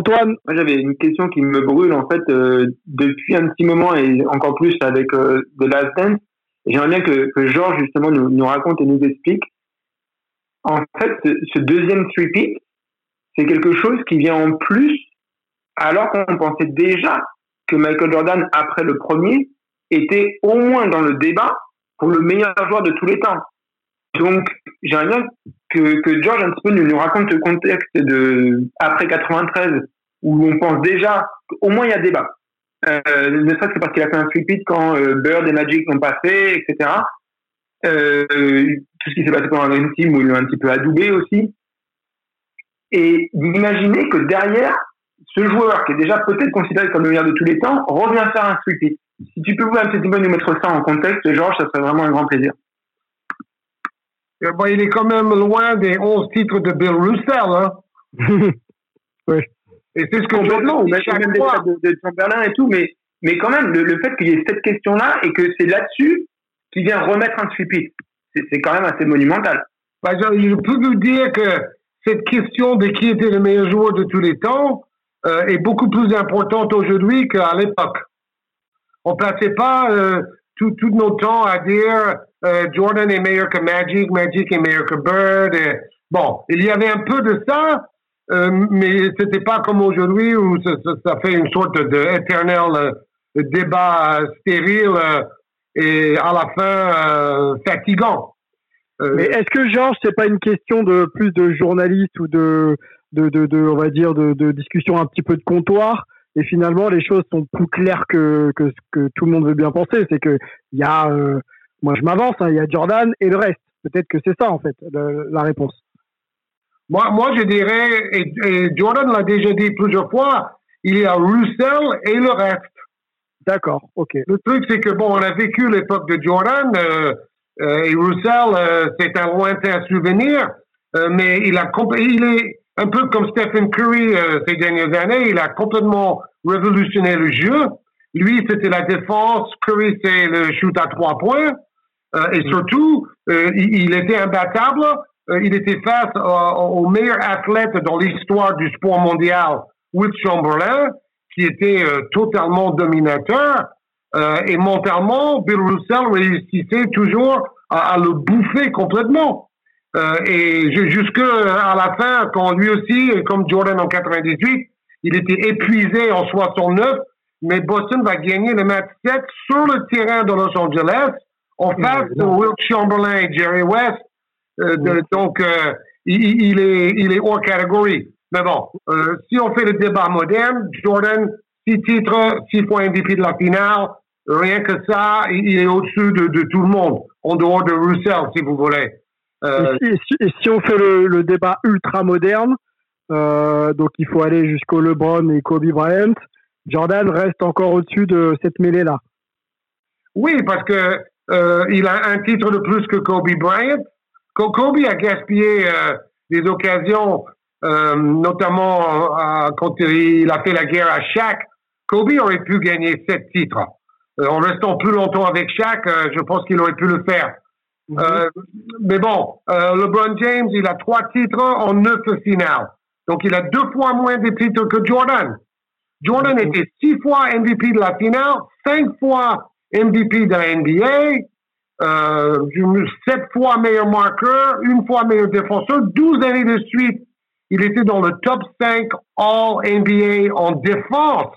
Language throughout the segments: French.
Antoine j'avais une question qui me brûle, en fait, euh, depuis un petit moment et encore plus avec euh, The Last Dance. J'aimerais bien que, que Georges, justement, nous, nous, raconte et nous explique. En fait, ce, deuxième three c'est quelque chose qui vient en plus, alors qu'on pensait déjà que Michael Jordan, après le premier, était au moins dans le débat pour le meilleur joueur de tous les temps. Donc, j'aimerais bien que, que George un petit peu nous, raconte le contexte de après 93 où on pense déjà qu'au moins il y a débat. Euh, ne serait-ce que parce qu'il a fait un sweep quand euh, Bird et Magic n'ont pas fait, etc. Euh, tout ce qui s'est passé pendant la Dream Team où il a un petit peu adoubé aussi. Et d'imaginer que derrière, ce joueur qui est déjà peut-être considéré comme le meilleur de tous les temps revient faire un sweep Si tu peux vous un petit peu nous mettre ça en contexte, George, ça serait vraiment un grand plaisir. Euh, bon, il est quand même loin des 11 titres de Bill Russell. Hein? oui. Et c'est ce que Complètement, même des de, de Chamberlain et tout, mais, mais quand même, le, fait qu'il y ait cette question-là et que c'est là-dessus qu'il vient remettre un sweep c'est quand même assez monumental. Bah, je peux vous dire que cette question de qui était le meilleur joueur de tous les temps euh, est beaucoup plus importante aujourd'hui qu'à l'époque. On ne plaçait pas euh, tout, tout notre temps à dire euh, Jordan est meilleur que Magic, Magic est meilleur que Bird. bon, il y avait un peu de ça, euh, mais c'était pas comme aujourd'hui où ça, fait une sorte d'éternel euh, débat stérile et à la fin fatigant. mais est-ce que Georges, c'est pas une question de plus de journalistes ou de, de, de on va dire, de, de discussion un petit peu de comptoir et finalement les choses sont plus claires que, que ce que tout le monde veut bien penser. C'est que il y a moi, je m'avance. Hein, il y a Jordan et le reste. Peut-être que c'est ça, en fait, la réponse. Moi, moi, je dirais, et, Jordan l'a déjà dit plusieurs fois, il y a Russell et le reste. D'accord, ok. Le truc, c'est que, bon, on a vécu l'époque de Jordan, euh, euh, et Russell, euh, c'est un lointain souvenir, mais il, a, il est un peu comme Stephen Curry ces dernières années, il a complètement révolutionné le jeu. Lui, c'était la défense, Curry, c'est le shoot à trois points. Euh, et surtout, euh, il, était imbattable. Euh, il était face au meilleur athlète dans l'histoire du sport mondial, Will Chamberlain, qui était totalement dominateur. et mentalement, Bill Russell réussissait toujours à, le bouffer complètement. Et jusque à la fin, quand lui aussi, comme Jordan en 98, il était épuisé en 69, mais Boston va gagner le match 7 sur le terrain de Los Angeles en face de Will Chamberlain et Jerry West. Euh, donc, euh, il, est, il est hors catégorie. Mais bon, euh, si on fait le débat moderne, Jordan, six titres, six fois MVP de la finale, rien que ça, il est au-dessus de, de, tout le monde, en dehors de Russell, si vous voulez. Et si, on fait le, le débat ultra moderne, donc il faut aller jusqu'au LeBron et Kobe Bryant, Jordan reste encore au-dessus de cette mêlée-là. Oui, parce que euh, il a un titre de plus que Kobe Bryant. Kobe a gaspillé euh, des occasions, euh, notamment quand il a fait la guerre à Shaq. Kobe aurait pu gagner sept titres. en restant plus longtemps avec Shaq, je pense qu'il aurait pu le faire. Mm-hmm. mais bon, LeBron James, il a trois titres en neuf finales. Donc, il a deux fois moins de titres que Jordan. Jordan était six fois MVP de la finale, cinq fois MVP de la NBA, euh, sept fois meilleur marqueur, une fois meilleur défenseur, 12 années de suite. Il était dans le top 5 All NBA en défense.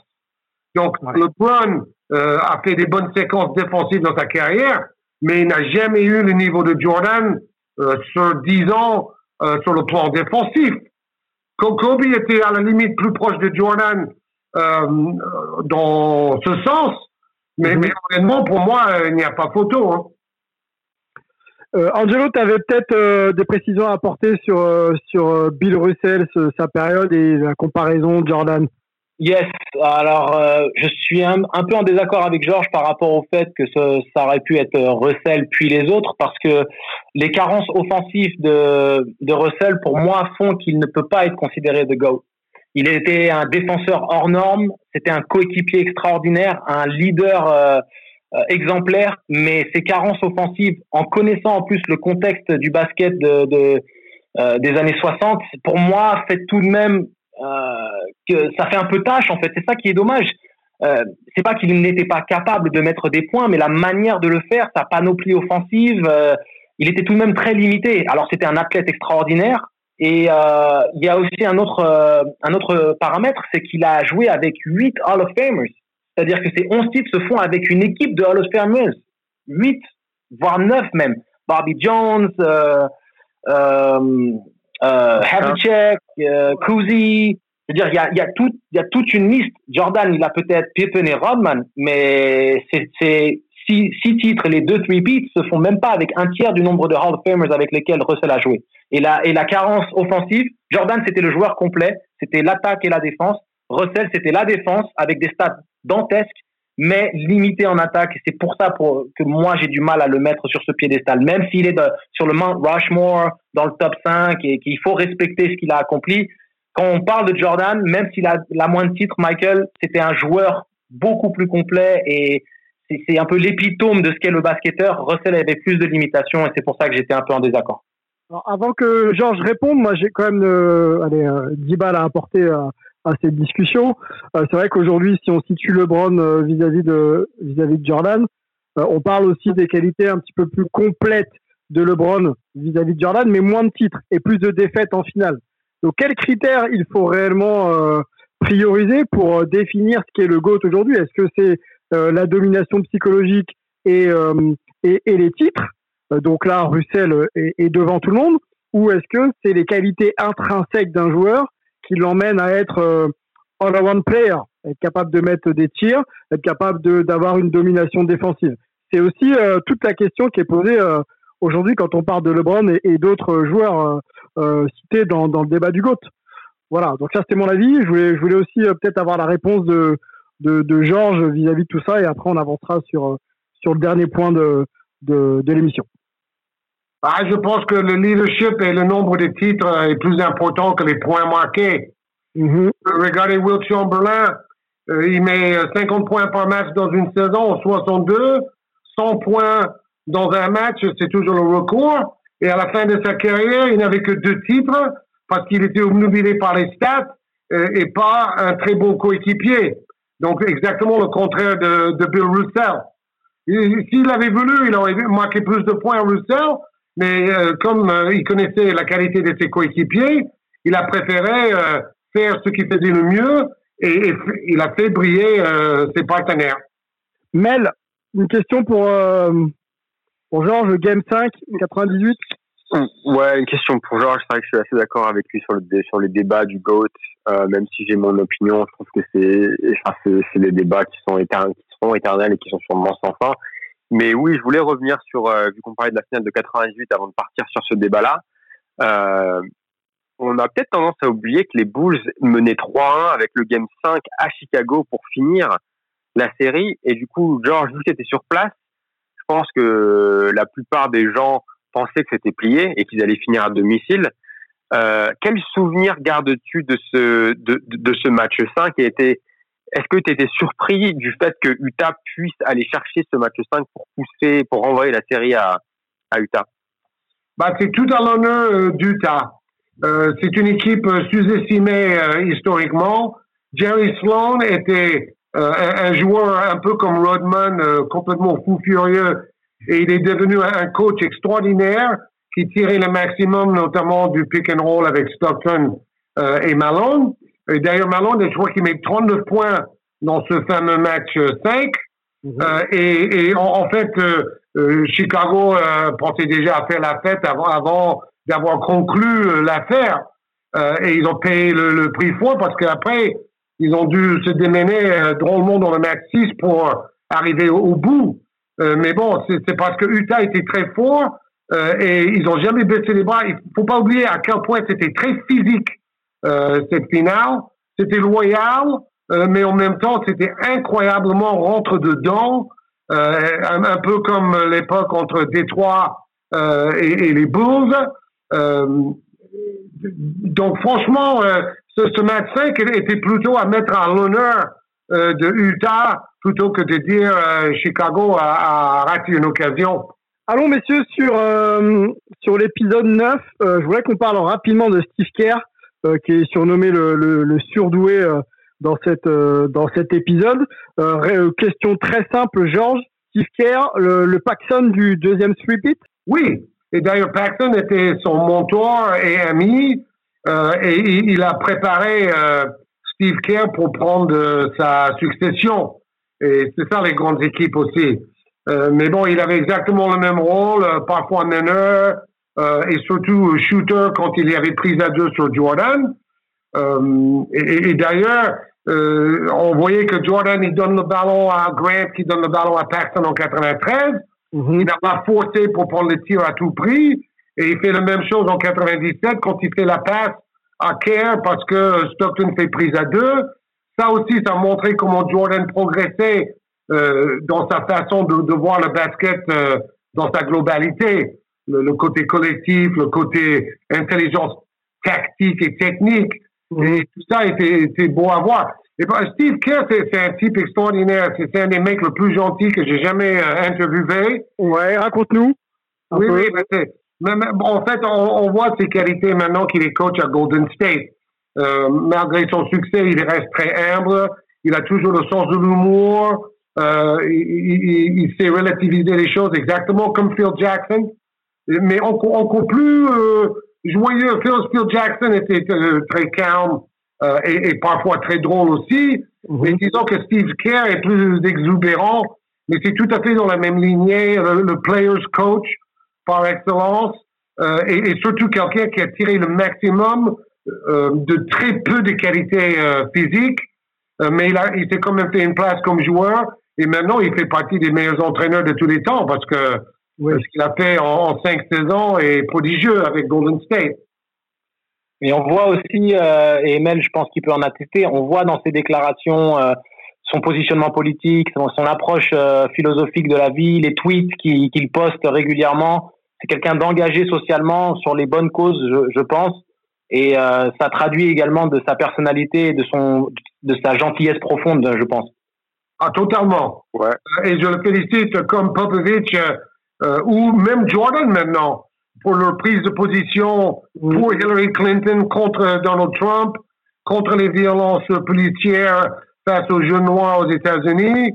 Donc, LeBron euh, a fait des bonnes séquences défensives dans sa carrière, mais il n'a jamais eu le niveau de Jordan euh, sur 10 ans euh, sur le plan défensif. Kobe était à la limite plus proche de Jordan euh, dans ce sens, mais, mais honnêtement, pour moi, il n'y a pas photo. Hein. Euh, Angelo, tu avais peut-être euh, des précisions à apporter sur, euh, sur Bill Russell, sa période et la comparaison Jordan? Yes, alors je suis un, peu en désaccord avec Georges par rapport au fait que ça aurait pu être Russell puis les autres, parce que les carences offensives de, Russell, pour moi, font qu'il ne peut pas être considéré de GOAT. Il était un défenseur hors norme, c'était un coéquipier extraordinaire, un leader euh, euh, exemplaire, mais ses carences offensives, en connaissant en plus le contexte du basket euh, des années 60, pour moi, fait tout de même que ça fait un peu tâche en fait. C'est ça qui est dommage. Euh, c'est pas qu'il n'était pas capable de mettre des points, mais la manière de le faire, sa panoplie offensive, euh, il était tout de même très limité. Alors c'était un athlète extraordinaire. Et euh, il y a aussi un autre, euh, un autre paramètre, c'est qu'il a joué avec 8 Hall of Famers. C'est-à-dire que ces 11 titres se font avec une équipe de Hall of Famers. 8, voire 9 même. Bobby Jones, euh, Havlicek, euh, Cousy, c'est-à-dire, il y a, il y, a tout, il y a toute une liste. Jordan, il a peut-être Pippen et Rodman, mais c'est six, six titres, les deux three beats se font même pas avec un tiers du nombre de Hall of Famers avec lesquels Russell a joué. Et la, et la carence offensive, Jordan, c'était le joueur complet, c'était l'attaque et la défense. Russell, c'était la défense avec des stats dantesques, mais limité en attaque. C'est pour ça que moi, j'ai du mal à le mettre sur ce piédestal. Même s'il est sur le Mount Rushmore, dans le top 5 et qu'il faut respecter ce qu'il a accompli, quand on parle de Jordan, même s'il a la moins de titres, Michael, c'était un joueur beaucoup plus complet et c'est un peu l'épitome de ce qu'est le basketteur. Russell avait plus de limitations et c'est pour ça que j'étais un peu en désaccord. avant que Georges réponde, moi j'ai quand même euh, allez, 10 euh, balles à apporter cette discussion. Euh, c'est vrai qu'aujourd'hui, si on situe LeBron euh, vis-à-vis de vis-à-vis de Jordan, on parle aussi des qualités un petit peu plus complètes de LeBron vis-à-vis de Jordan, mais moins de titres et plus de défaites en finale. Donc, quels critères il faut réellement euh, prioriser pour euh, définir ce qu'est le GOAT aujourd'hui? Est-ce que c'est euh, la domination psychologique et, et, et, les titres? Donc là, Russell est, est, devant tout le monde. Ou est-ce que c'est les qualités intrinsèques d'un joueur qui l'emmènent à être all-around player, être capable de mettre des tirs, être capable d'avoir une domination défensive C'est aussi toute la question qui est posée aujourd'hui quand on parle de LeBron et, d'autres joueurs euh, cité dans, dans, le débat du GOAT. Voilà, donc ça c'était mon avis. Je voulais, je voulais aussi euh, peut-être avoir la réponse de, de, de Georges vis-à-vis de tout ça et après on avancera sur, euh, sur le dernier point de, de, de l'émission. Ah, je pense que le leadership et le nombre de titres est plus important que les points marqués. Mm-hmm. Regardez Will Chamberlain, il met 50 points par match dans une saison, 62, 100 points dans un match, c'est toujours le record. Et à la fin de sa carrière, il n'avait que deux titres parce qu'il était obnubilé par les stats euh, et pas un très bon coéquipier. Donc exactement le contraire de, de Bill Russell. S'il avait voulu, il aurait marqué plus de points à Russell, mais euh, comme euh, il connaissait la qualité de ses coéquipiers, il a préféré faire ce qu'il faisait le mieux et, et, il a fait briller ses partenaires. Mel, une question pour, pour Georges, Game 5, 98 Ouais, une question pour Georges. C'est vrai que je suis assez d'accord avec lui sur, le, sur les débats du GOAT, euh, même si j'ai mon opinion. Je trouve que c'est enfin, c'est des débats qui sont, éternels, qui seront éternels et qui sont sûrement sans fin. Mais oui, je voulais revenir sur, euh, vu qu'on parlait de la finale de 98 avant de partir sur ce débat-là. Euh, on a peut-être tendance à oublier que les Bulls menaient 3-1 avec le Game 5 à Chicago pour finir la série. Et du coup, vu que tu sur place, je pense que la plupart des gens pensaient que c'était plié et qu'ils allaient finir à domicile. Euh, quel souvenir gardes-tu de ce, de, de, ce match 5 et était, est-ce que tu étais surpris du fait que Utah puisse aller chercher ce match 5 pour pousser, pour renvoyer la série à, à Utah? Bah, c'est tout à l'honneur euh, d'Utah. Euh, c'est une équipe euh, sous-estimée historiquement. Jerry Sloan était un, joueur un peu comme Rodman, complètement fou furieux, et il est devenu un, coach extraordinaire qui tirait le maximum, notamment du pick and roll avec Stockton et Malone. Et d'ailleurs, Malone, je crois qu'il met 39 points dans ce fameux match 5. Mhm. et, et en, fait, Chicago pensait déjà à faire la fête avant, avant d'avoir conclu l'affaire. et ils ont payé le, le prix fort parce qu'après, ils ont dû se démener euh, drôlement dans le match 6 pour arriver au, bout. Euh, mais bon, c'est parce que Utah était très fort euh, et ils n'ont jamais baissé les bras. Il faut pas oublier à quel point c'était très physique cette finale. C'était loyal, mais en même temps c'était incroyablement rentre dedans, un, un, peu comme l'époque entre Détroit et, et, les Bulls. donc franchement, ce, ce match 5 était plutôt à mettre à l'honneur euh, de Utah plutôt que de dire euh, Chicago a, a, raté une occasion. Allons, messieurs, sur, euh, sur l'épisode 9, je voudrais qu'on parle rapidement de Steve Kerr. Qui est surnommé le, surdoué dans cette dans cet épisode. question très simple, Georges. Steve Kerr, le, Paxson du deuxième sweep Oui, et d'ailleurs Paxson était son mentor et ami, et il, a préparé Steve Kerr pour prendre sa succession. Et c'est ça les grandes équipes aussi. Euh, mais bon, il avait exactement le même rôle, euh, parfois meneur euh, et surtout shooter quand il y avait prise à deux sur Jordan. et, d'ailleurs, on voyait que Jordan, il donne le ballon à Grant, qui donne le ballon à Paxton en 93. Mm-hmm. Il n'a pas forcé pour prendre le tir à tout prix. Et il fait la même chose en 97 quand il fait la passe à Kerr parce que Stockton fait prise à deux. Ça aussi, ça a montré comment Jordan progressait euh, dans sa façon de, de voir le basket euh, dans sa globalité, le, côté collectif, le côté intelligence tactique et technique. Mhm. Et tout ça était, beau à voir. Et ben, Steve Kerr, c'est un type extraordinaire. C'est un des mecs le plus gentils que j'ai jamais euh, interviewé. Ouais, raconte-nous. Oui, oui, mais, en fait, on, on, voit ses qualités maintenant qu'il est coach à Golden State. Euh, malgré son succès, il reste très humble. Il a toujours le sens de l'humour. Euh, il, il, sait relativiser les choses exactement comme Phil Jackson. Mais encore plus euh, joyeux. Phil, Jackson était euh, très calme euh, et, et, parfois très drôle aussi. Mm-hmm. Mais disons que Steve Kerr est plus exubérant. Mais c'est tout à fait dans la même lignée, le, le player's coach par excellence. Et, et, surtout quelqu'un qui a tiré le maximum euh, de très peu de qualité euh, physique, euh, mais il, a, il s'est quand même fait une place comme joueur. Et maintenant, il fait partie des meilleurs entraîneurs de tous les temps parce que ce qu'il a fait en, cinq saisons est prodigieux avec Golden State. Et on voit aussi, et Emel, je pense qu'il peut en attester, on voit dans ses déclarations son positionnement politique, son, approche philosophique de la vie, les tweets qu'il poste régulièrement. C'est quelqu'un d'engagé socialement sur les bonnes causes, je, je pense et euh, ça traduit également de sa personnalité et de son de sa gentillesse profonde, je pense. Ah, totalement. Ouais. Euh, et je le félicite comme Popovich euh, ou même Jordan maintenant pour leur prise de position pour Hillary Clinton contre Donald Trump, contre les violences policières face aux jeunes noirs aux États-Unis.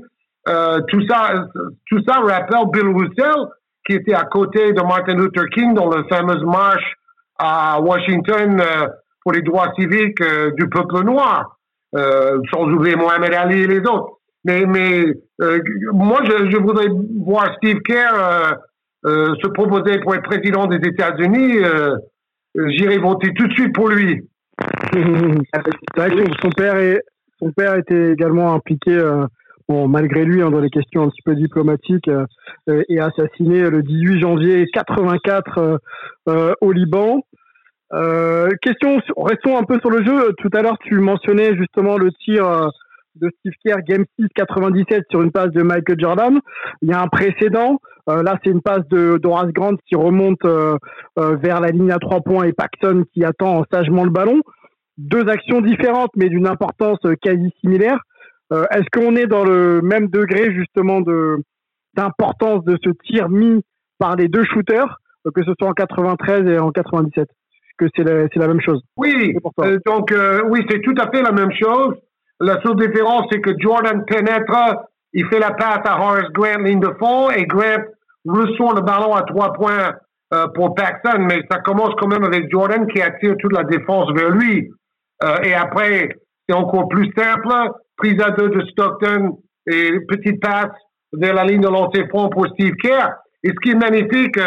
Euh, tout ça, tout ça rappelle Bill Russell qui était à côté de Martin Luther King dans la fameuse marche à Washington euh, pour les droits civiques euh, du peuple noir, euh, sans oublier Mohamed Ali et les autres. Mais, mais moi, je, je, voudrais voir Steve Kerr se proposer pour être président des États-Unis. J'irai voter tout de suite pour lui. son père est, son père était également impliqué, bon, malgré lui, hein, dans les questions un petit peu diplomatiques, et assassiné le 18 janvier 84 au Liban. Euh, question, restons un peu sur le jeu. Tout à l'heure, tu mentionnais justement le tir euh, de Steve Kerr, Game 6 97 sur une passe de Michael Jordan. Il y a un précédent. Euh, là, c'est une passe de Doras Grant qui remonte vers la ligne à trois points et Paxton qui attend sagement le ballon. Deux actions différentes, mais d'une importance quasi similaire. Est-ce qu'on est dans le même degré justement de d'importance de ce tir mis par les deux shooters, que ce soit en 93 et en 97 que c'est la, la, même chose? Oui, euh, donc euh, oui, c'est tout à fait la même chose. La seule différence, c'est que Jordan pénètre, il fait la passe à Horace Grant, ligne de fond, et Grant reçoit le ballon à trois points euh, pour Paxson, mais ça commence quand même avec Jordan qui attire toute la défense vers lui. et après, c'est encore plus simple, prise à deux de Stockton et petite passe vers la ligne de lancer front pour Steve Kerr. Et ce qui est magnifique,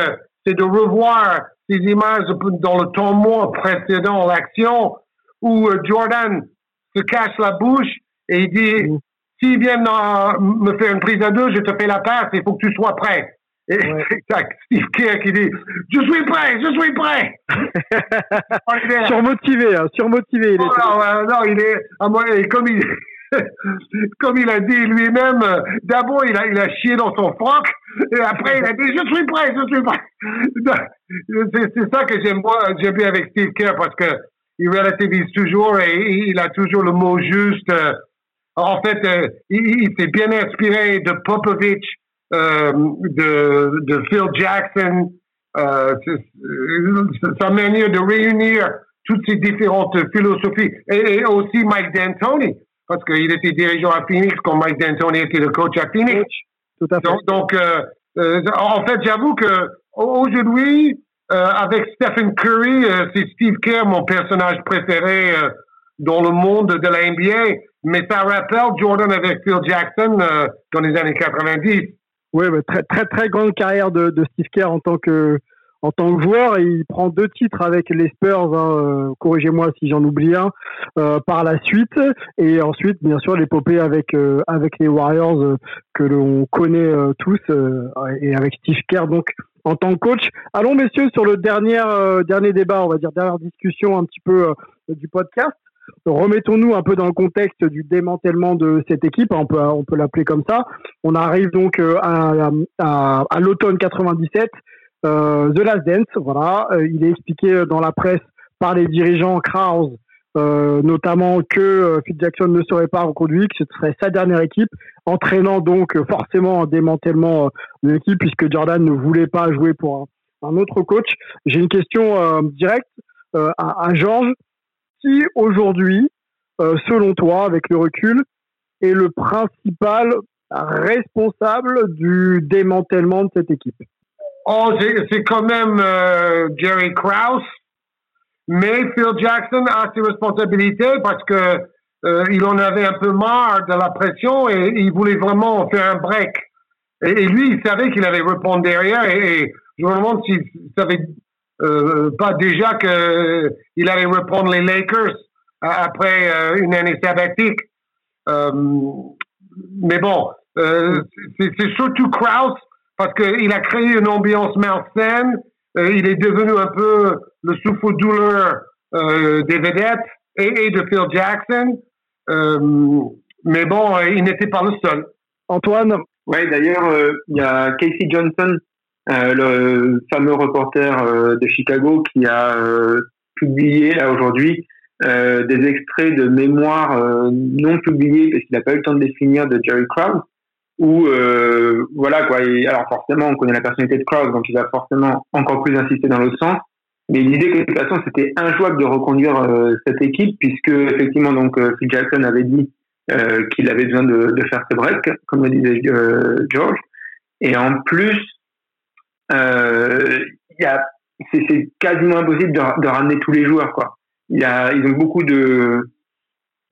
c'est de revoir ces images dans le temps mort précédent l'action où euh, Jordan se cache la bouche et il dit mm. s'il vient me faire une prise à deux, je te fais la passe, il faut que tu sois prêt. Et Steve Kerr qui dit Je suis prêt, je suis prêt. surmotivé, hein, surmotivé. Il est non, non, il est, à moi, comme il, comme il a dit lui-même, d'abord il a, il a chié dans son froc, et après il a dit je suis prêt, je suis prêt. C'est ça que j'aime bien avec Steve Kerr parce que il relativise toujours et il a toujours le mot juste. En fait, euh, il, s'est bien inspiré de Popovich, euh, de, de Phil Jackson, euh, sa manière de réunir toutes ces différentes philosophies. Et, aussi Mike D'Antoni, parce qu'il était dirigeant à Phoenix quand Mike D'Antoni était le coach à Phoenix. Tout à fait. Donc, euh, euh, en fait, j'avoue que aujourd'hui, euh, avec Stephen Curry, c'est Steve Kerr, mon personnage préféré dans le monde de la NBA. Mais ça rappelle Jordan avec Phil Jackson dans les années 90. Oui, très, très, très grande carrière de Steve Kerr en tant que en tant que joueur, il prend deux titres avec les Spurs, hein, euh, corrigez-moi si j'en oublie un, euh, par la suite, et ensuite bien sûr l'épopée avec euh, avec les Warriors que l'on connaît tous et avec Steve Kerr donc en tant que coach. Allons messieurs sur le dernier dernier débat, on va dire dernière discussion un petit peu du podcast. Remettons-nous un peu dans le contexte du démantèlement de cette équipe, on peut on peut l'appeler comme ça. On arrive donc à, à, à l'automne 97 euh, The Last Dance, voilà, euh, il est expliqué dans la presse par les dirigeants Krause, euh, notamment que Phil Jackson ne serait pas reconduit, que ce serait sa dernière équipe, entraînant donc forcément un démantèlement de l'équipe puisque Jordan ne voulait pas jouer pour un, autre coach. J'ai une question directe à, à Georges. Qui aujourd'hui, selon toi, avec le recul, est le principal responsable du démantèlement de cette équipe? Oh, c'est quand même euh, Jerry Krause. Mais Phil Jackson a ses responsabilités parce que euh, il en avait un peu marre de la pression et il voulait vraiment faire un break. Et, lui, il savait qu'il avait reprendre derrière et, je me demande s'il savait euh, pas déjà qu'il allait reprendre les Lakers après une année sabbatique. mais bon, c'est surtout Krause parce qu'il a créé une ambiance malsaine. Euh, il est devenu un peu le souffle-douleur euh, des vedettes et, de Phil Jackson. Euh, mais bon, il n'était pas le seul. Antoine? Oui, d'ailleurs, il y a Casey Johnson, le fameux reporter de Chicago, qui a publié là aujourd'hui des extraits de mémoires non publiés parce qu'il n'a pas eu le temps de les finir de Jerry Krause où euh, voilà quoi. alors forcément, on connaît la personnalité de Krause, donc il va forcément encore plus insister dans l'autre sens. Mais l'idée que de toute façon, c'était injouable de reconduire euh, cette équipe puisque effectivement donc euh, Phil Jackson avait dit qu'il avait besoin de, faire ses breaks, comme le disait George. Et en plus, il c'est quasiment impossible de, de, ramener tous les joueurs quoi. Il y a, ils ont beaucoup de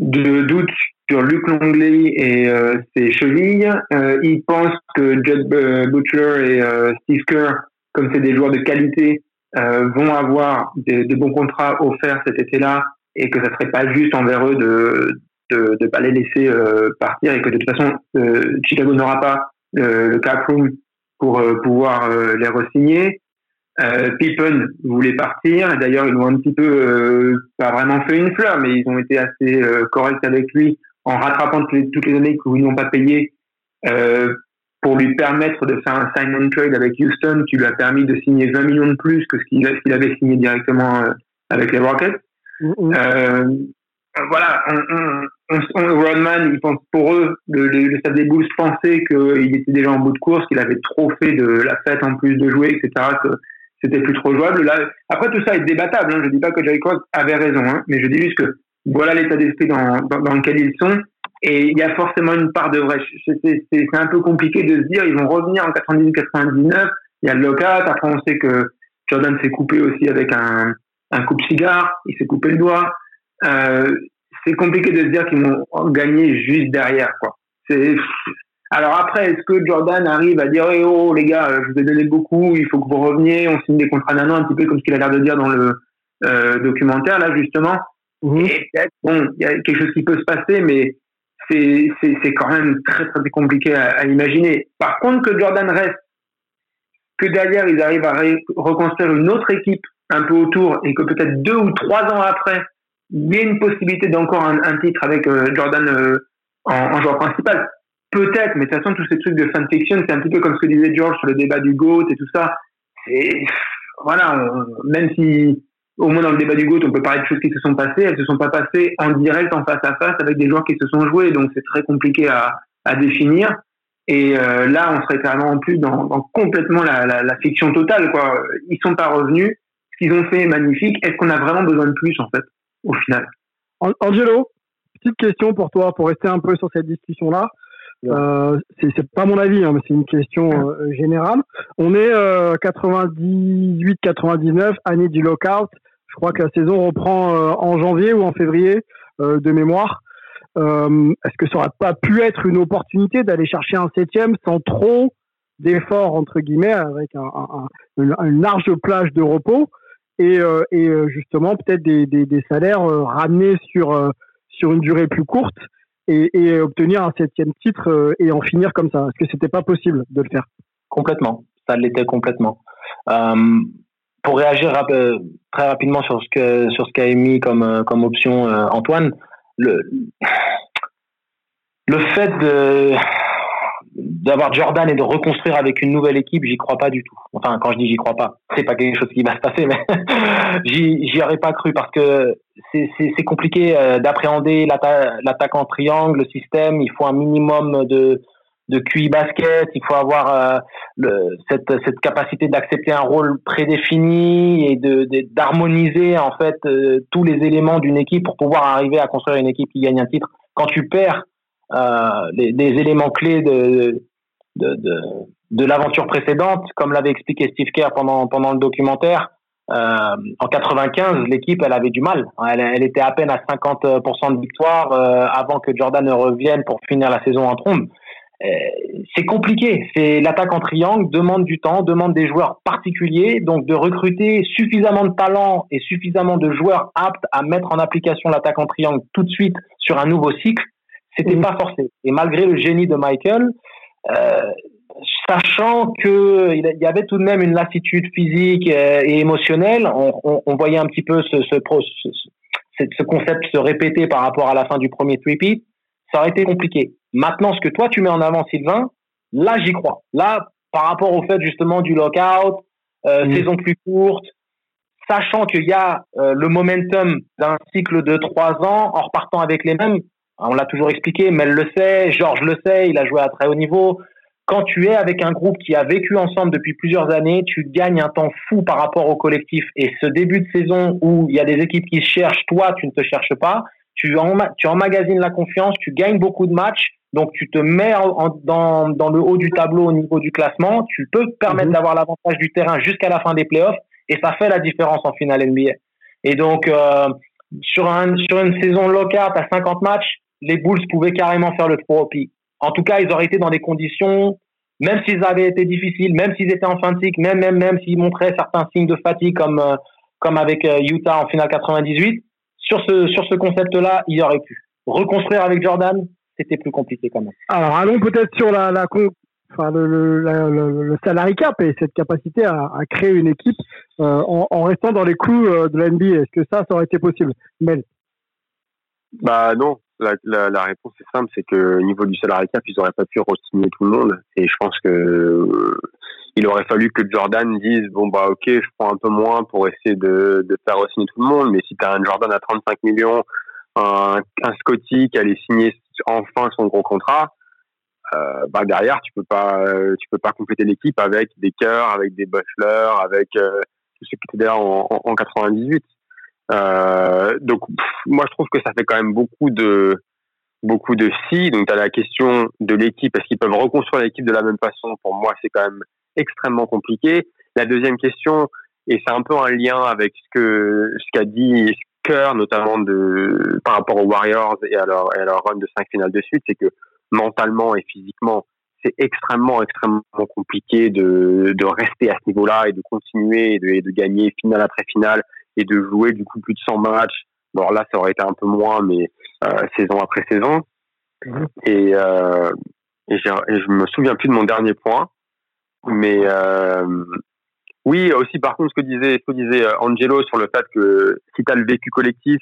de doutes sur Luc Longley et euh, ses chevilles. Euh, il pense que Judd euh, Butler et euh, Steve Kerr, comme c'est des joueurs de qualité, vont avoir des, bons contrats offerts cet été-là et que ça serait pas juste envers eux de de, de pas les laisser partir et que de toute façon Chicago n'aura pas le cap room pour pouvoir les resigner. Euh, Pippen voulait partir. D'ailleurs, ils ont un petit peu, pas vraiment fait une fleur, mais ils ont été assez corrects avec lui en rattrapant toutes les, années qu'ils n'ont pas payé euh, pour lui permettre de faire un sign and trade avec Houston, qui lui a permis de signer 20 millions de plus que ce qu'il avait signé directement euh, avec les Rockets. Euh, voilà, on, on, Rodman, il pense pour eux, le, le, le Stade des Bulls pensait qu'il était déjà en bout de course, qu'il avait trop fait de la fête en plus de jouer, etc., que c'était plus trop jouable. Là, après, tout ça est débattable. Hein. Je dis pas que Jerry Cross avait raison, hein, mais je dis juste que voilà l'état d'esprit dans, dans, lequel ils sont. Et il y a forcément une part de vrai. C'est un peu compliqué de se dire, ils vont revenir en 98-99. Il y a le locat. Après, on sait que Jordan s'est coupé aussi avec un, un coupe-cigare. Il s'est coupé le doigt. Euh, c'est compliqué de se dire qu'ils vont gagner juste derrière, quoi. C'est, alors après, est-ce que Jordan arrive à dire, eh oh, les gars, je vous ai donné beaucoup, il faut que vous reveniez, on signe des contrats d'un an, un petit peu comme ce qu'il a l'air de dire dans le euh, documentaire, là, justement. Mhm. Et peut-être, bon, il y a quelque chose qui peut se passer, mais c'est, quand même très, très compliqué à, imaginer. Par contre, que Jordan reste, que derrière, ils arrivent à reconstruire une autre équipe un peu autour et que peut-être deux ou trois ans après, il y ait une possibilité d'encore un, titre avec euh, Jordan euh, en, en, joueur principal. Peut-être, mais de toute façon, tous ces trucs de fanfiction, c'est un petit peu comme ce que disait George sur le débat du GOAT et tout ça. C'est, voilà, même si au moins dans le débat du GOAT, on peut parler de choses qui se sont passées. Elles se sont pas passées en direct, en face à face, avec des joueurs qui se sont joués. Donc c'est très compliqué à, à définir. Et euh, là, on serait carrément en plus dans, dans complètement la, la, la, fiction totale. Quoi. Ils sont pas revenus. Ce qu'ils ont fait est magnifique. Est-ce qu'on a vraiment besoin de plus, en fait, au final? Angelo, petite question pour toi, pour rester un peu sur cette discussion-là. Euh, c'est pas mon avis, hein, mais c'est une question euh, générale. On est 98-99, euh, année du lockout. Je crois que la saison reprend euh, en janvier ou en février de mémoire. Est-ce que ça aurait pas pu être une opportunité d'aller chercher un septième sans trop d'efforts entre guillemets, avec un, un, une, large plage de repos et, et justement peut-être des, des, des, salaires ramenés sur sur une durée plus courte? Et, obtenir un septième titre euh, et en finir comme ça. Est-ce que c'était pas possible de le faire? Complètement, ça l'était complètement. Euh, pour réagir euh, très rapidement sur ce que sur ce qu'a émis comme comme option Antoine, le le fait de d'avoir Jordan et de reconstruire avec une nouvelle équipe, j'y crois pas du tout. Enfin, quand je dis j'y crois pas, c'est pas quelque chose qui va se passer, mais j'y aurais pas cru parce que c'est compliqué euh, d'appréhender l'attaque en triangle, le système. Il faut un minimum de de QI basket. Il faut avoir euh, le, cette, cette capacité d'accepter un rôle prédéfini et de d'harmoniser en fait euh, tous les éléments d'une équipe pour pouvoir arriver à construire une équipe qui gagne un titre. Quand tu perds euh, des éléments clés de, de, l'aventure précédente, comme l'avait expliqué Steve Kerr pendant, pendant le documentaire. Euh, en 95, l'équipe, elle avait du mal. Elle, était à peine à 50% de victoire euh, avant que Jordan ne revienne pour finir la saison en trombe. C'est compliqué. C'est l'attaque en triangle demande du temps, demande des joueurs particuliers, donc de recruter suffisamment de talent et suffisamment de joueurs aptes à mettre en application l'attaque en triangle tout de suite sur un nouveau cycle. C'était pas forcé. Et malgré le génie de Michael, euh, sachant que il y avait tout de même une lassitude physique euh, et émotionnelle, on, on, on voyait un petit peu ce, ce, ce, ce, concept se répéter par rapport à la fin du premier repeat, ça aurait été compliqué. Maintenant, ce que toi tu mets en avant, Sylvain, là j'y crois. Là, par rapport au fait justement du lockout, euh, mm. saison plus courte, sachant qu'il y a euh, le momentum d'un cycle de trois ans en repartant avec les mêmes, on l'a toujours expliqué, Mel le sait, Georges le sait, il a joué à très haut niveau. Quand tu es avec un groupe qui a vécu ensemble depuis plusieurs années, tu gagnes un temps fou par rapport au collectif. Et ce début de saison où il y a des équipes qui se cherchent, toi, tu ne te cherches pas, tu, tu emmagasines la confiance, tu gagnes beaucoup de matchs, donc tu te mets dans, dans, le haut du tableau au niveau du classement, tu peux te permettre mhm. d'avoir l'avantage du terrain jusqu'à la fin des playoffs, et ça fait la différence en finale NBA. Et donc, euh, sur, un, sur une saison locale, à 50 matchs, les Bulls pouvaient carrément faire le 3 En tout cas, ils auraient été dans des conditions, même s'ils avaient été difficiles, même s'ils étaient en fin de cycle, même, même, même s'ils montraient certains signes de fatigue comme, euh, comme avec euh, Utah en finale 98, sur ce, sur ce concept-là, il y aurait pu. Reconstruire avec Jordan, c'était plus compliqué quand même. Alors, allons peut-être sur la, la, enfin, le, le, le, salary cap et cette capacité à, à créer une équipe euh, en, en, restant dans les clous de la NBA. Est-ce que ça, ça aurait été possible? Mel Bah non, la, réponse est simple, c'est que au niveau du salarié ils n'auraient pas pu re-signer tout le monde. Et je pense que euh, il aurait fallu que Jordan dise bon bah ok, je prends un peu moins pour essayer de, faire re-signer tout le monde. Mais si tu as un Jordan à 35 millions, un, un Scotty qui allait signer enfin son gros contrat, euh, bah derrière tu peux pas tu peux pas compléter l'équipe avec des cœurs, avec des Butler, avec euh, tout ce qui était là en, en, en 98. Euh, donc moi je trouve que ça fait quand même beaucoup de beaucoup de si. Donc tu as la question de l'équipe, est-ce qu'ils peuvent reconstruire l'équipe de la même façon? Pour moi c'est quand même extrêmement compliqué. La deuxième question, et c'est un peu un lien avec ce que ce qu'a dit Kerr notamment de par rapport aux Warriors et à leur, à leur run de cinq finales de suite, c'est que mentalement et physiquement c'est extrêmement extrêmement compliqué de, de rester à ce niveau-là et de continuer et de gagner finale après finale et de jouer du coup plus de 100 matchs. Bon là, ça aurait été un peu moins, mais euh, saison après saison. Mhm. Et, euh, et, je me souviens plus de mon dernier point, mais euh, oui, aussi par contre ce que disait, ce que disait euh, Angelo sur le fait que si tu as le vécu collectif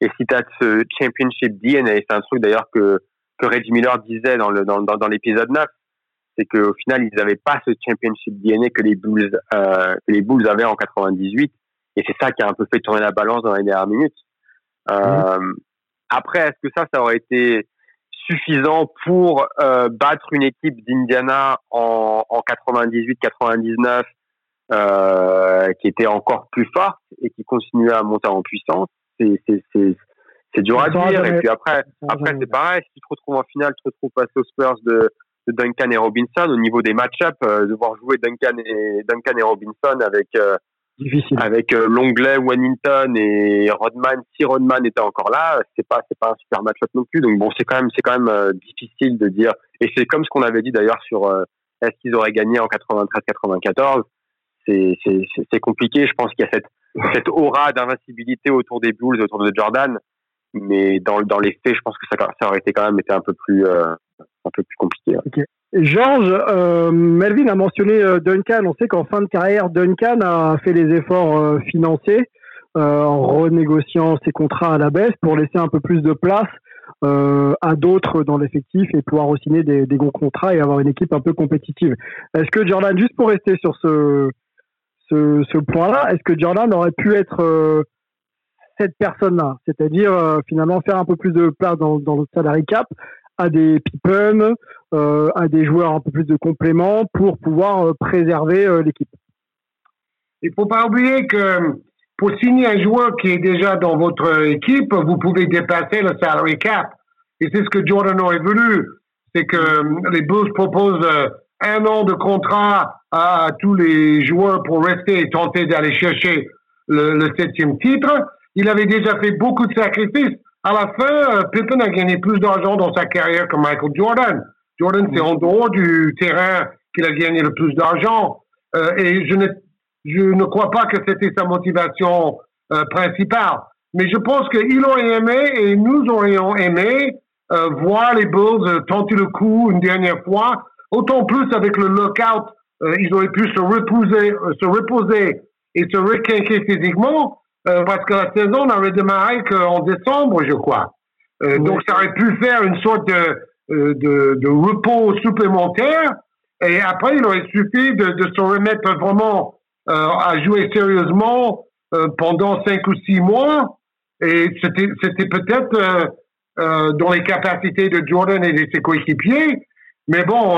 et si tu as ce championship DNA, c'est un truc d'ailleurs que que Reggie Miller disait dans le dans, dans, dans l'épisode 9, c'est qu'au final ils n'avaient pas ce championship DNA que les Bulls euh, que les Bulls avaient en 98 et c'est ça qui a un peu fait tourner la balance dans les dernières minutes. Euh, mmh. Après, est-ce que ça, ça aurait été suffisant pour euh, battre une équipe d'Indiana en, en 98-99 euh, qui était encore plus forte et qui continuait à monter en puissance? C'est c'est dur à dire. Et puis après, après c'est pareil. Si tu te retrouves en finale, tu te retrouves face aux Spurs de, de Duncan et Robinson au niveau des match-up, euh, de voir jouer Duncan et Duncan et Robinson avec euh, Difficile. avec euh, l'onglet Wennington et Rodman. Si Rodman était encore là, c'est pas c'est pas un super match-up non plus. Donc bon, c'est quand même c'est quand même euh, difficile de dire. Et c'est comme ce qu'on avait dit d'ailleurs sur est-ce qu'ils auraient gagné en 93-94. C'est c'est c'est compliqué. Je pense qu'il y a cette cette aura d'invincibilité autour des Bulls, autour de Jordan mais dans, dans les faits, je pense que ça, ça aurait été quand même été un peu plus, euh, un peu plus compliqué. Okay. Georges, euh, Melvin a mentionné euh, Duncan. On sait qu'en fin de carrière, Duncan a fait les efforts euh, financiers euh, en renégociant ses contrats à la baisse pour laisser un peu plus de place à d'autres dans l'effectif et pouvoir signer des, des bons contrats et avoir une équipe un peu compétitive. Est-ce que Jordan, juste pour rester sur ce, ce, ce point-là, est-ce que Jordan aurait pu être cette personne-là, c'est-à-dire euh, finalement faire un peu plus de place dans, le salary cap à des Pippen, euh, à des joueurs un peu plus de complément pour pouvoir euh, préserver l'équipe. Il faut pas oublier que pour signer un joueur qui est déjà dans votre équipe, vous pouvez dépasser le salary cap. Et c'est ce que Jordan aurait voulu. C'est que les Bulls proposent un an de contrat à, tous les joueurs pour rester et tenter d'aller chercher le septième titre il avait déjà fait beaucoup de sacrifices. À la fin, euh, Pippen a gagné plus d'argent dans sa carrière que Michael Jordan. Jordan, c'est en dehors du terrain qu'il a gagné le plus d'argent. Euh, et je ne, je ne crois pas que c'était sa motivation euh, principale. Mais je pense qu'il aurait aimé et nous aurions aimé euh, voir les Bulls euh, tenter le coup une dernière fois. Autant plus avec le lockout, euh, ils auraient pu se reposer, se reposer et se requinquer physiquement. Euh, parce que la saison n'aurait démarré qu'en décembre, je crois. Euh, oui. Donc, ça aurait pu faire une sorte de, euh, de, de, repos supplémentaire. Et après, il aurait suffi de, de se remettre vraiment euh, à jouer sérieusement euh, pendant cinq ou six mois. Et c'était, c'était peut-être dans les capacités de Jordan et de ses coéquipiers. Mais bon,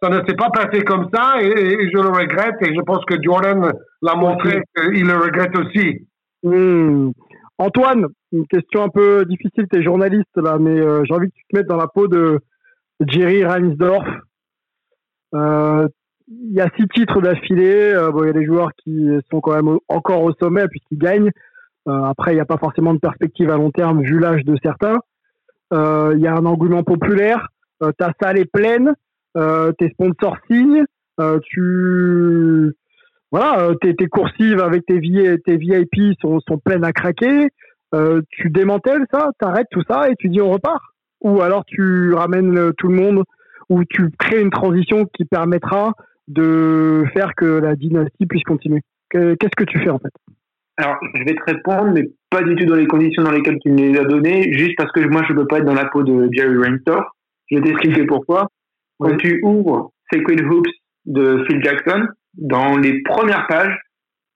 ça ne s'est pas passé comme ça et, et, je le regrette. Et je pense que Jordan l'a montré qu'il le regrette aussi. Mmh. Antoine, une question un peu difficile, tu es journaliste là, mais euh, j'ai envie que tu te mettes dans la peau de Jerry Reinsdorf. Euh, il y a six titres d'affilée. Euh, il y a des joueurs qui sont quand même encore au sommet puisqu'ils gagnent. Après, il n'y a pas forcément de perspective à long terme vu l'âge de certains. Il y a un engouement populaire. ta salle est pleine. tes sponsors signent. tu voilà, euh, tes, tes, coursives avec tes, tes VIP sont, sont, pleines à craquer. Euh, tu démantèles ça, t'arrêtes tout ça et tu dis on repart. Ou alors tu ramènes tout le monde, ou tu crées une transition qui permettra de faire que la dynastie puisse continuer. Qu'est-ce que tu fais en fait? Alors, je vais te répondre, mais pas du tout dans les conditions dans lesquelles tu me les as données, juste parce que moi je peux pas être dans la peau de Jerry Reinsdorf. Je vais t'expliquer pourquoi. Quand tu ouvres Sacred Hoops de Phil Jackson, dans les premières pages,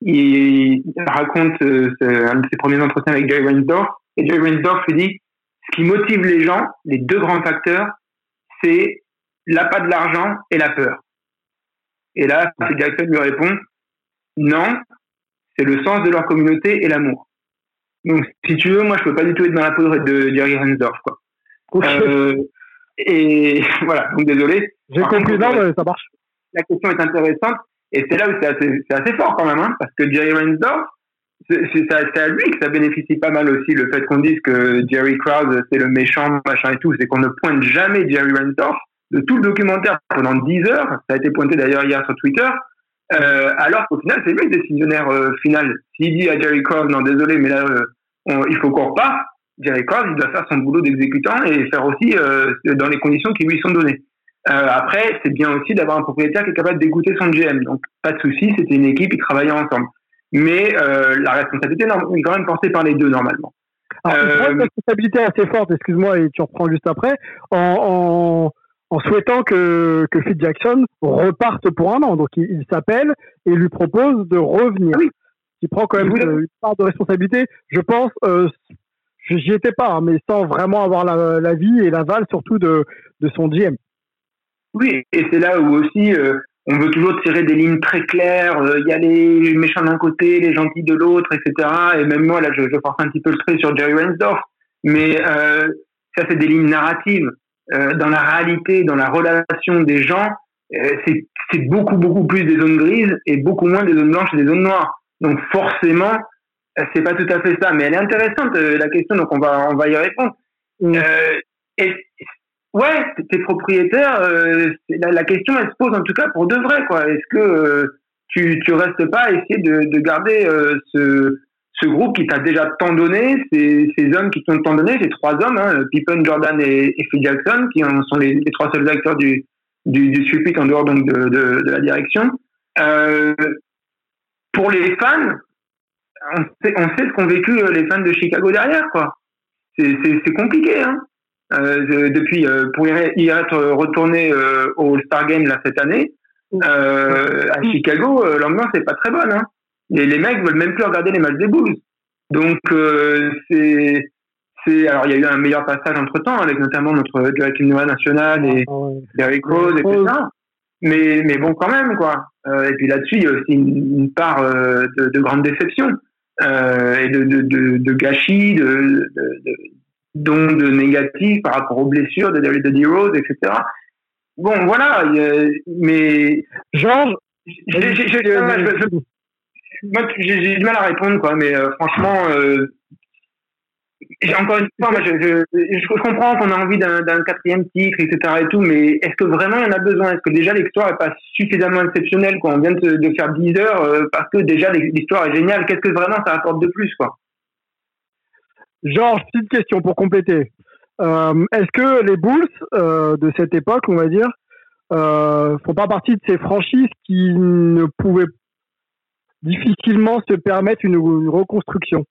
il raconte euh, un de ses premiers entretiens avec Jerry Reinsdorf. Et Jerry Reinsdorf lui dit ce qui motive les gens, les deux grands facteurs, c'est l'appât de l'argent et la peur. Et là, Phil Jackson lui répond non, c'est le sens de leur communauté et l'amour. Donc, si tu veux, moi, je peux pas du tout être dans la peau de Jerry Reinsdorf, quoi. Euh, et voilà, donc désolé. J'ai compris, non, mais ça marche. La question est intéressante et c'est là où c'est assez, assez, fort quand même, hein, parce que Jerry Reinsdorf, c'est à lui que ça bénéficie pas mal aussi, le fait qu'on dise que Jerry Krause c'est le méchant, machin et tout, c'est qu'on ne pointe jamais Jerry Reinsdorf de tout le documentaire pendant 10 heures, ça a été pointé d'ailleurs hier sur Twitter, euh, alors qu'au final c'est lui le décisionnaire euh, final. S'il dit à Jerry Krause, non désolé, mais là euh, il faut qu'on repart, Jerry Krause il doit faire son boulot d'exécutant et faire aussi euh, dans les conditions qui lui sont données. Euh, après, c'est bien aussi d'avoir un propriétaire qui est capable d'écouter son GM. Donc, pas de souci, c'était une équipe, ils travaillaient ensemble. Mais euh, la responsabilité est quand même portée par les deux normalement. Alors, euh, une responsabilité assez forte, excuse-moi, et tu reprends juste après, en, en, en souhaitant que, que Phil Jackson reparte pour un an. Donc, il, il s'appelle et lui propose de revenir. Oui. Il prend quand même une, part de responsabilité. Je pense, euh, j'y étais pas, hein, mais sans vraiment avoir la, la vie et l'aval surtout de, de son GM. Oui, et c'est là où aussi euh, on veut toujours tirer des lignes très claires. Il y a les méchants d'un côté, les gentils de l'autre, etc. Et même moi, là, je, je force un petit peu le trait sur Jerry Reinsdorf. Mais euh, ça, c'est des lignes narratives. Euh, dans la réalité, dans la relation des gens, euh, c'est beaucoup, beaucoup plus des zones grises et beaucoup moins des zones blanches et des zones noires. Donc forcément, euh, c'est pas tout à fait ça. Mais elle est intéressante, la question, donc on va, on va y répondre. Mm. et, ouais, t'es propriétaire, la, la, question, elle se pose en tout cas pour de vrai. quoi. Est-ce que tu, tu restes pas à essayer de, de garder ce ce groupe qui t'a déjà tant donné, ces, ces hommes qui t'ont tant donné, ces trois hommes, hein, Pippen, Jordan et, Phil Jackson, qui en sont les, trois seuls acteurs du, du, du en dehors donc de, de, la direction. Euh, pour les fans, on sait, on sait ce qu'ont vécu les fans de Chicago derrière, quoi. C'est compliqué, hein. Euh, depuis, euh, pour y, être retourné euh, au All-Star Game là, cette année, euh, à Chicago, l'ambiance n'est pas très bonne. Hein. Et les mecs veulent même plus regarder les matchs des Bulls. Donc euh, c'est c'est alors il y a eu un meilleur passage entre temps avec notamment notre Joachim Noah national et ah, Derrick Rose etc. Mais mais bon quand même quoi. Euh, et puis là-dessus il y a aussi une, part euh, de, de, grande déception euh, et de, de, de, de gâchis, de, d'ondes négatives par rapport aux blessures de David D. Rose etc. Bon voilà, mais Georges, moi, j'ai du mal à répondre, quoi, mais euh, franchement, euh, encore une fois, moi, je, je, je, comprends qu'on a envie d'un quatrième titre, etc. et tout, mais est-ce que vraiment il y en a besoin? Est-ce que déjà l'histoire est pas suffisamment exceptionnelle, quoi? On vient de, de faire 10 heures euh, parce que déjà l'histoire est géniale. Qu'est-ce que vraiment ça apporte de plus, quoi? Georges, petite question pour compléter. Euh, est-ce que les Bulls de cette époque, on va dire, font pas partie de ces franchises qui ne pouvaient difficilement se permettre une, reconstruction.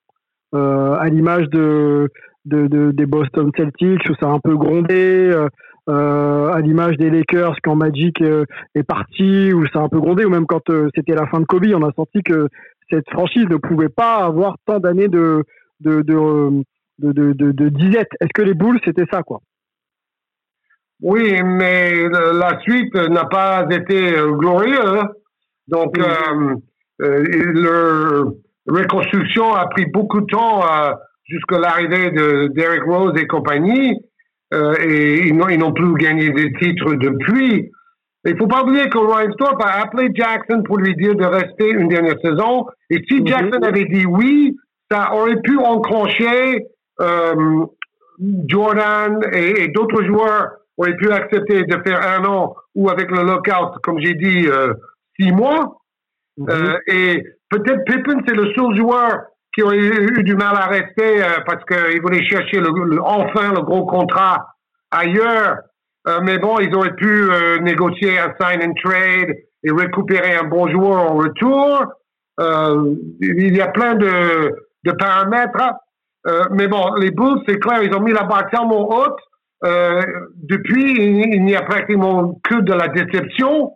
Euh, à l'image de, de, de, des Boston Celtics où ça a un peu grondé, euh, euh à l'image des Lakers quand Magic euh, est parti où ça a un peu grondé, ou même quand euh, c'était la fin de Kobe, on a senti que cette franchise ne pouvait pas avoir tant d'années de de, de, de, de, de disette. Est-ce que les Bulls c'était ça quoi? Oui, mais la suite n'a pas été glorieuse. Hein. Donc euh, leur reconstruction a pris beaucoup de temps euh, jusqu'à l'arrivée de Derek Rose et compagnie. Euh, et ils n'ont plus gagné des titres depuis. Il faut pas oublier que Ryan Thorpe a appelé Jackson pour lui dire de rester une dernière saison. Et si mhm. Jackson avait dit oui, ça aurait pu enclencher euh, Jordan et, et d'autres joueurs auraient pu accepter de faire un an ou avec le lockout, comme j'ai dit, euh, six mois. Mhm. Euh, et peut-être Pippen, c'est le seul joueur qui aurait eu, du mal à rester euh, parce qu'il voulait chercher le, enfin le gros contrat ailleurs. Euh, mais bon, ils auraient pu négocier un sign and trade et récupérer un bon joueur en retour. il y a plein de, de paramètres. mais bon, les Bulls, c'est clair, ils ont mis la barre tellement haute. depuis, il n'y a pratiquement que de la déception.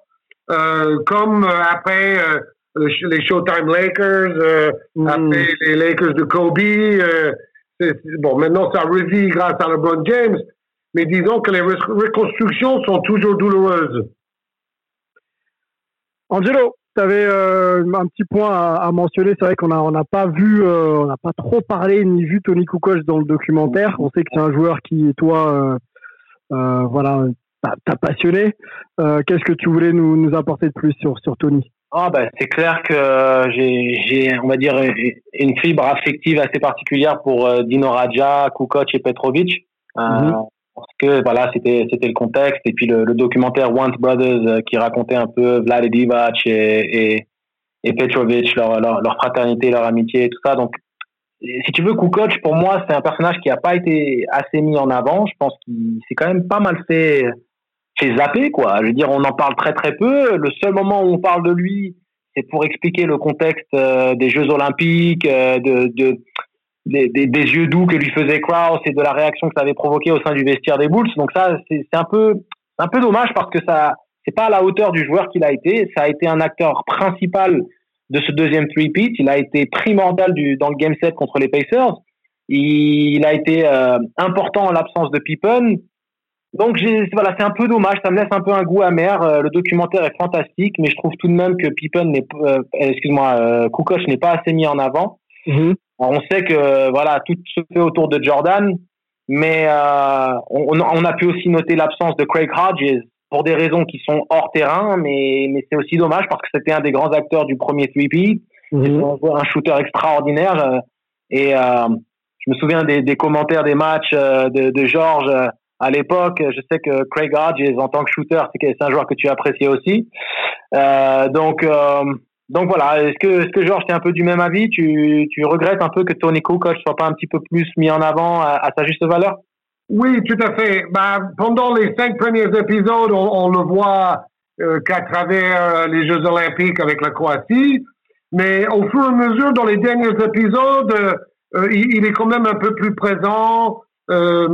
Euh, comme euh, après euh, les Showtime Lakers, mm. après les Lakers de Kobe. bon, maintenant ça revit grâce à LeBron James, mais disons que les reconstructions sont toujours douloureuses. Angelo, tu avais un petit point à, mentionner. C'est vrai qu'on n'a on pas vu, on n'a pas trop parlé ni vu Tony Kukoc dans le documentaire. On sait que c'est un joueur qui, toi, voilà, t'as passionné. Euh, qu'est-ce que tu voulais nous, nous apporter de plus sur, sur Tony? Ah bah, c'est clair que euh, j'ai, on va dire, une fibre affective assez particulière pour euh, Dino Raja, Kukoc et Petrovic. Mhm. Parce que voilà, c'était c'était le contexte et puis le, documentaire Once Brothers qui racontait un peu Vlad et Divac et, et, Petrovic, leur, leur, fraternité, leur amitié et tout ça. Donc, si tu veux, Kukoc, pour moi, c'est un personnage qui n'a pas été assez mis en avant. Je pense qu'il s'est quand même pas mal fait c'est zappé, quoi. Je veux dire, on en parle très très peu. Le seul moment où on parle de lui, c'est pour expliquer le contexte euh, des Jeux Olympiques, euh, de, de des, des, yeux doux que lui faisait Kraus et de la réaction que ça avait provoqué au sein du vestiaire des Bulls. Donc ça, c'est un peu, un peu dommage parce que ça, c'est pas à la hauteur du joueur qu'il a été. Ça a été un acteur principal de ce deuxième three-peat. Il a été primordial du, dans le game set contre les Pacers. Il, a été euh, important en l'absence de Pippen donc voilà, c'est un peu dommage, ça me laisse un peu un goût amer. Euh, le documentaire est fantastique, mais je trouve tout de même que Pippen n'est, euh, excuse-moi, Kukoc n'est pas assez mis en avant. On sait que voilà, tout se fait autour de Jordan, mais euh, on, on, a pu aussi noter l'absence de Craig Hodges pour des raisons qui sont hors terrain, mais, mais c'est aussi dommage parce que c'était un des grands acteurs du premier 3P, mhm. un shooter extraordinaire. et je me souviens des, des commentaires des matchs de, de Georges à l'époque. Je sais que Craig Hodges, en tant que shooter, c'est un joueur que tu appréciais aussi. Euh, donc, euh, donc voilà. Est-ce que, est-ce que Georges, t'es un peu du même avis? Tu, tu regrettes un peu que Tony Kukoc soit pas un petit peu plus mis en avant à, sa juste valeur? Oui, tout à fait. Bah, pendant les cinq premiers épisodes, on, le voit euh, qu'à travers les Jeux Olympiques avec la Croatie. Mais au fur et à mesure, dans les derniers épisodes, il, il, est quand même un peu plus présent. Euh,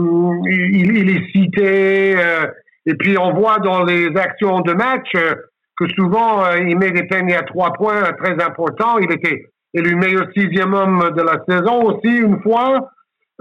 il, il, est cité. Euh, et puis on voit dans les actions de match euh, que souvent il met des paniers à trois points très importants. Il était élu meilleur sixième homme de la saison aussi une fois.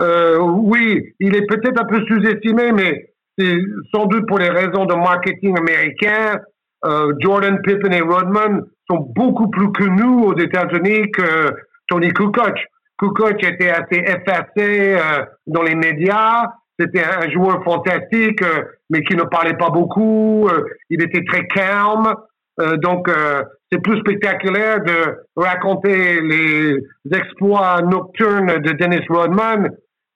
Euh, oui, il est peut-être un peu sous-estimé, mais c'est sans doute pour les raisons de marketing américain. Euh, Jordan Pippen et Rodman sont beaucoup plus connus aux États-Unis que Tony Kukoc. Kukoc était assez effacé euh, dans les médias. C'était un joueur fantastique, euh, mais qui ne parlait pas beaucoup. Euh, il était très calme. donc, c'est plus spectaculaire de raconter les exploits nocturnes de Dennis Rodman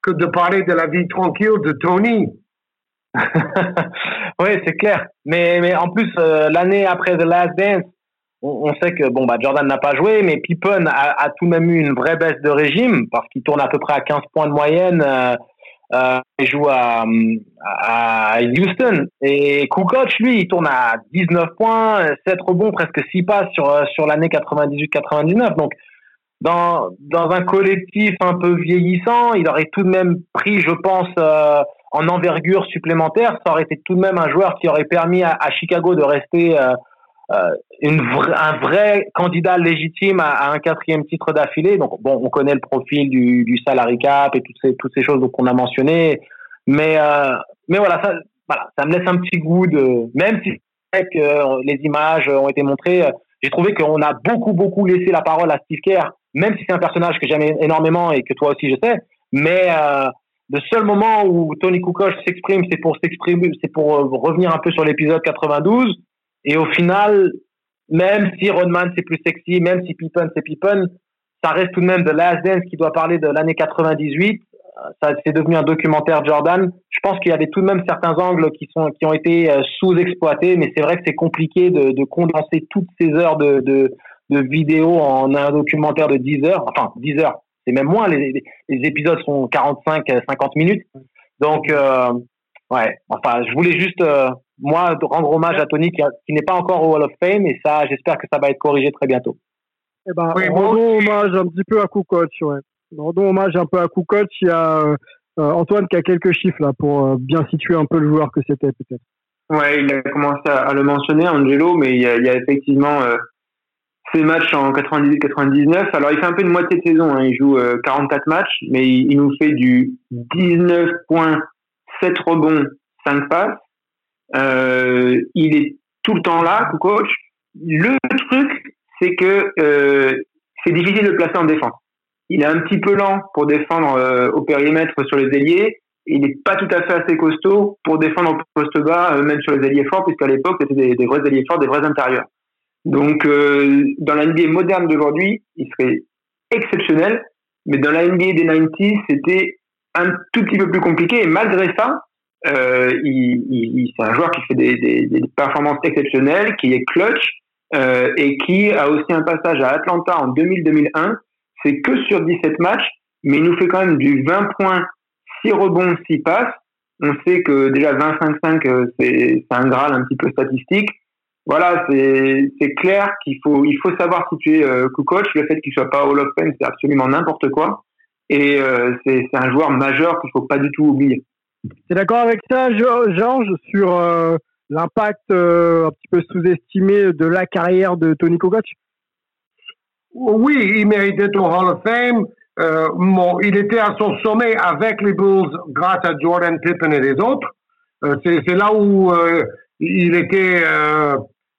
que de parler de la vie tranquille de Tony. oui, c'est clair. Mais, mais en plus, l'année après The Last Dance, on, sait que bon bah Jordan n'a pas joué, mais Pippen a, tout de même eu une vraie baisse de régime parce qu'il tourne à peu près à 15 points de moyenne. Euh, euh, il joue à, à Houston et Kukoc lui il tourne à 19 points, 7 rebonds, presque 6 passes sur sur l'année 98-99. Donc dans dans un collectif un peu vieillissant, il aurait tout de même pris, je pense. Euh, en envergure supplémentaire, ça aurait été tout de même un joueur qui aurait permis à, à Chicago de rester euh, euh, un vrai candidat légitime à, un quatrième titre d'affilée. Donc bon, on connaît le profil du, du salary cap et toutes ces choses qu'on a mentionnées, mais euh, mais voilà ça me laisse un petit goût de même si que les images ont été montrées, j'ai trouvé qu'on a beaucoup beaucoup laissé la parole à Steve Kerr, même si c'est un personnage que j'aime énormément et que toi aussi je sais, mais euh, le seul moment où Tony Kukoc s'exprime, c'est pour s'exprimer, c'est pour euh, revenir un peu sur l'épisode 92 et au final, même si Rodman c'est plus sexy, même si Pippen c'est Pippen, ça reste tout de même de Last Dance qui doit parler de l'année 98. Ça c'est devenu un documentaire Jordan. Je pense qu'il y avait tout de même certains angles qui sont qui ont été euh, sous-exploités, mais c'est vrai que c'est compliqué de, de, condenser toutes ces heures de, de, de vidéos en un documentaire de 10 heures. Enfin, 10 heures, c'est même moins. Les, les, épisodes sont 45, 50 minutes. Donc, euh, ouais. Enfin, je voulais juste euh, moi, rendre hommage à Tony qui, n'est pas encore au Hall of Fame et ça, j'espère que ça va être corrigé très bientôt. Eh ben, rendons hommage un petit peu à Kukoc, ouais. Rendons hommage un peu à Kukoc. Il y a euh, Antoine qui a quelques chiffres là pour euh, bien situer un peu le joueur que c'était peut-être. Ouais, il a commencé à, le mentionner, Angelo, mais il y a, il y a effectivement euh, ces matchs en 98-99. Alors, il fait un peu une moitié de saison. Hein. Il joue 44 matchs, mais il, il, nous fait du 19 points, 7 rebonds, 5 passes. Euh, il est tout le temps là, coach. Le truc, c'est que euh, c'est difficile de le placer en défense. Il est un petit peu lent pour défendre euh, au périmètre sur les ailiers. Il n'est pas tout à fait assez costaud pour défendre au poste bas, euh, même sur les ailiers forts, puisqu'à l'époque, c'était des, des, vrais ailiers forts, des vrais intérieurs. Donc, dans la NBA moderne d'aujourd'hui, il serait exceptionnel, mais dans la NBA des 90s, c'était un tout petit peu plus compliqué. Et malgré ça, euh, c'est un joueur qui fait des, performances exceptionnelles, qui est clutch euh, et qui a aussi un passage à Atlanta en 2000-2001. C'est que sur 17 matchs, mais il nous fait quand même du 20 points, 6 rebonds, 6 passes. On sait que déjà 25-5, euh, c'est un graal un petit peu statistique. Voilà, c'est clair qu'il faut, il faut savoir situer euh, Kukoc. Le fait qu'il soit pas Hall of Fame, c'est absolument n'importe quoi. Et euh, c'est un joueur majeur qu'il faut pas du tout oublier. Tu es d'accord avec ça, Georges, sur euh, l'impact euh, un petit peu sous-estimé de la carrière de Tony Kukoc Oui, il méritait au Hall of Fame. Euh, il était à son sommet avec les Bulls grâce à Jordan Pippen et les autres. c'est là où il était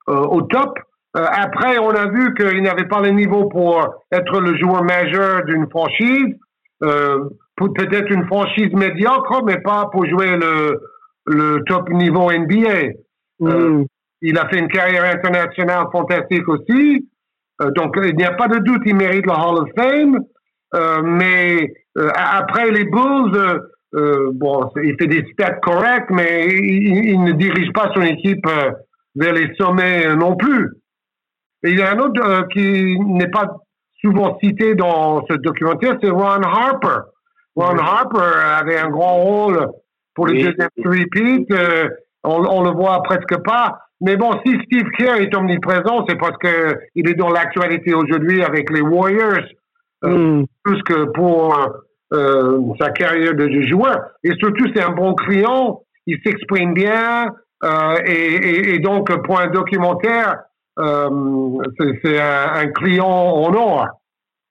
au top. après, on a vu qu'il n'avait pas le niveau pour être le joueur majeur d'une franchise. Peut-être une franchise médiocre, mais pas pour jouer le, le top niveau NBA. Mm. il a fait une carrière internationale fantastique aussi. donc, il n'y a pas de doute, il mérite le Hall of Fame. Euh, mais euh, après les Bulls, euh, bon, il fait des stats corrects, mais il, ne dirige pas son équipe vers les sommets non plus. Et il y a un autre qui n'est pas souvent cité dans ce documentaire, c'est Ron Harper. Ron Harper avait un grand rôle pour le deuxième repeat. on, on, le voit presque pas. Mais bon, si Steve Kerr est omniprésent, c'est parce que il est dans l'actualité aujourd'hui avec les Warriors. Mm. plus que pour euh, sa carrière de joueur. Et surtout, c'est un bon client, il s'exprime bien, euh, et, et, donc pour un documentaire, euh, c'est un, client en or.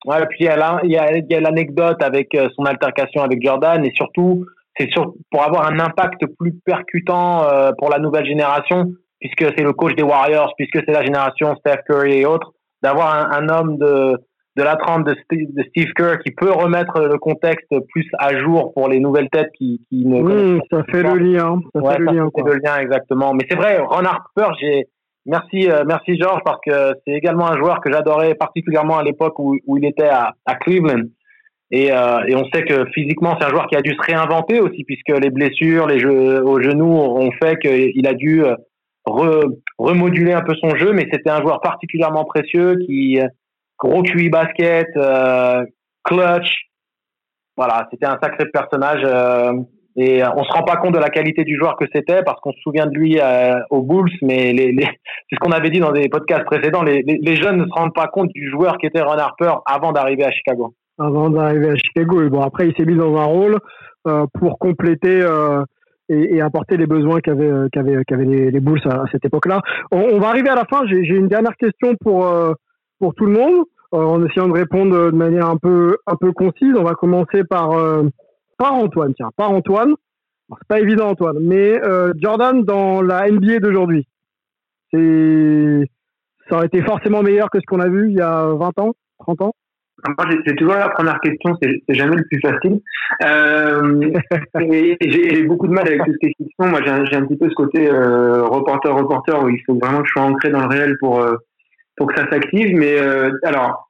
Ouais, puis il y a l'anecdote avec euh, son altercation avec Jordan, et surtout, c'est pour avoir un impact plus percutant euh, pour la nouvelle génération, puisque c'est le coach des Warriors, puisque c'est la génération Steph Curry et autres, d'avoir un, un homme de de la trempe de, Steve Kerr qui peut remettre le contexte plus à jour pour les nouvelles têtes qui, qui ne oui, ça fait le lien ça fait le lien, le lien exactement. Mais c'est vrai Ron Harper j'ai merci euh, merci Georges parce que c'est également un joueur que j'adorais particulièrement à l'époque où, où, il était à, à Cleveland et, euh, et, on sait que physiquement c'est un joueur qui a dû se réinventer aussi puisque les blessures les jeux au genou ont fait qu'il a dû euh, remoduler un peu son jeu mais c'était un joueur particulièrement précieux qui gros QI basket, euh, clutch. Voilà, c'était un sacré personnage. Euh, et on se rend pas compte de la qualité du joueur que c'était parce qu'on se souvient de lui euh, aux Bulls, mais c'est ce qu'on avait dit dans des podcasts précédents. Les, jeunes ne se rendent pas compte du joueur qui était Ron Harper avant d'arriver à Chicago. Avant d'arriver à Chicago, et bon après il s'est mis dans un rôle euh, pour compléter euh, et, apporter les besoins qu'avaient les, Bulls à, cette époque-là. On, on, va arriver à la fin. J'ai une dernière question pour pour tout le monde, euh, en essayant de répondre de manière un peu, un peu concise. On va commencer par, euh, par Antoine. Tiens, par Antoine. C'est pas évident, Antoine, mais euh, Jordan dans la NBA d'aujourd'hui, ça aurait été forcément meilleur que ce qu'on a vu il y a 20 ans, 30 ans c'est toujours la première question, c'est jamais le plus facile. Euh, j'ai beaucoup de mal avec toutes ces questions. Moi, j'ai un, petit peu ce côté euh, reporter-reporter où il faut vraiment que je sois ancré dans le réel pour, euh, pour que ça s'active. Mais alors,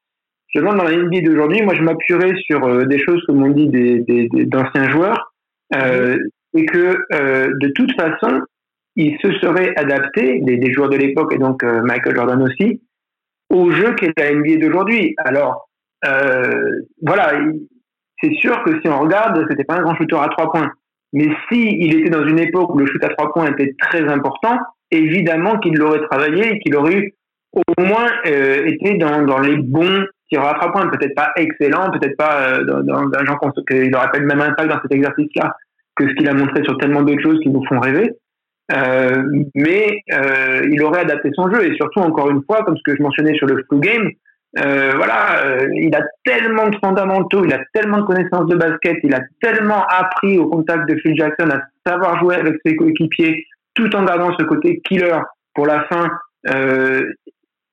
demande dans la NBA d'aujourd'hui, moi je m'appuierai sur euh, des choses comme on dit des, des, d'anciens joueurs euh, et que de toute façon ils se seraient adaptés, des, des joueurs de l'époque et donc Michael Jordan aussi, au jeu qu'est la NBA d'aujourd'hui. Alors voilà, c'est sûr que si on regarde, c'était pas un grand shooter à trois points. Mais si il était dans une époque où le shoot à trois points était très important, évidemment qu'il l'aurait travaillé et qu'il aurait eu au moins euh, été dans, dans les bons tireurs à peut-être pas excellent, peut-être pas euh, dans, dans un genre qu'il n'aurait pas le même impact dans cet exercice-là que ce qu'il a montré sur tellement d'autres choses qui nous font rêver. Euh, mais euh, il aurait adapté son jeu et surtout encore une fois, comme ce que je mentionnais sur le flu game, euh, voilà, euh, il a tellement de fondamentaux, il a tellement de connaissances de basket, il a tellement appris au contact de Phil Jackson à savoir jouer avec ses coéquipiers, tout en gardant ce côté killer pour la fin.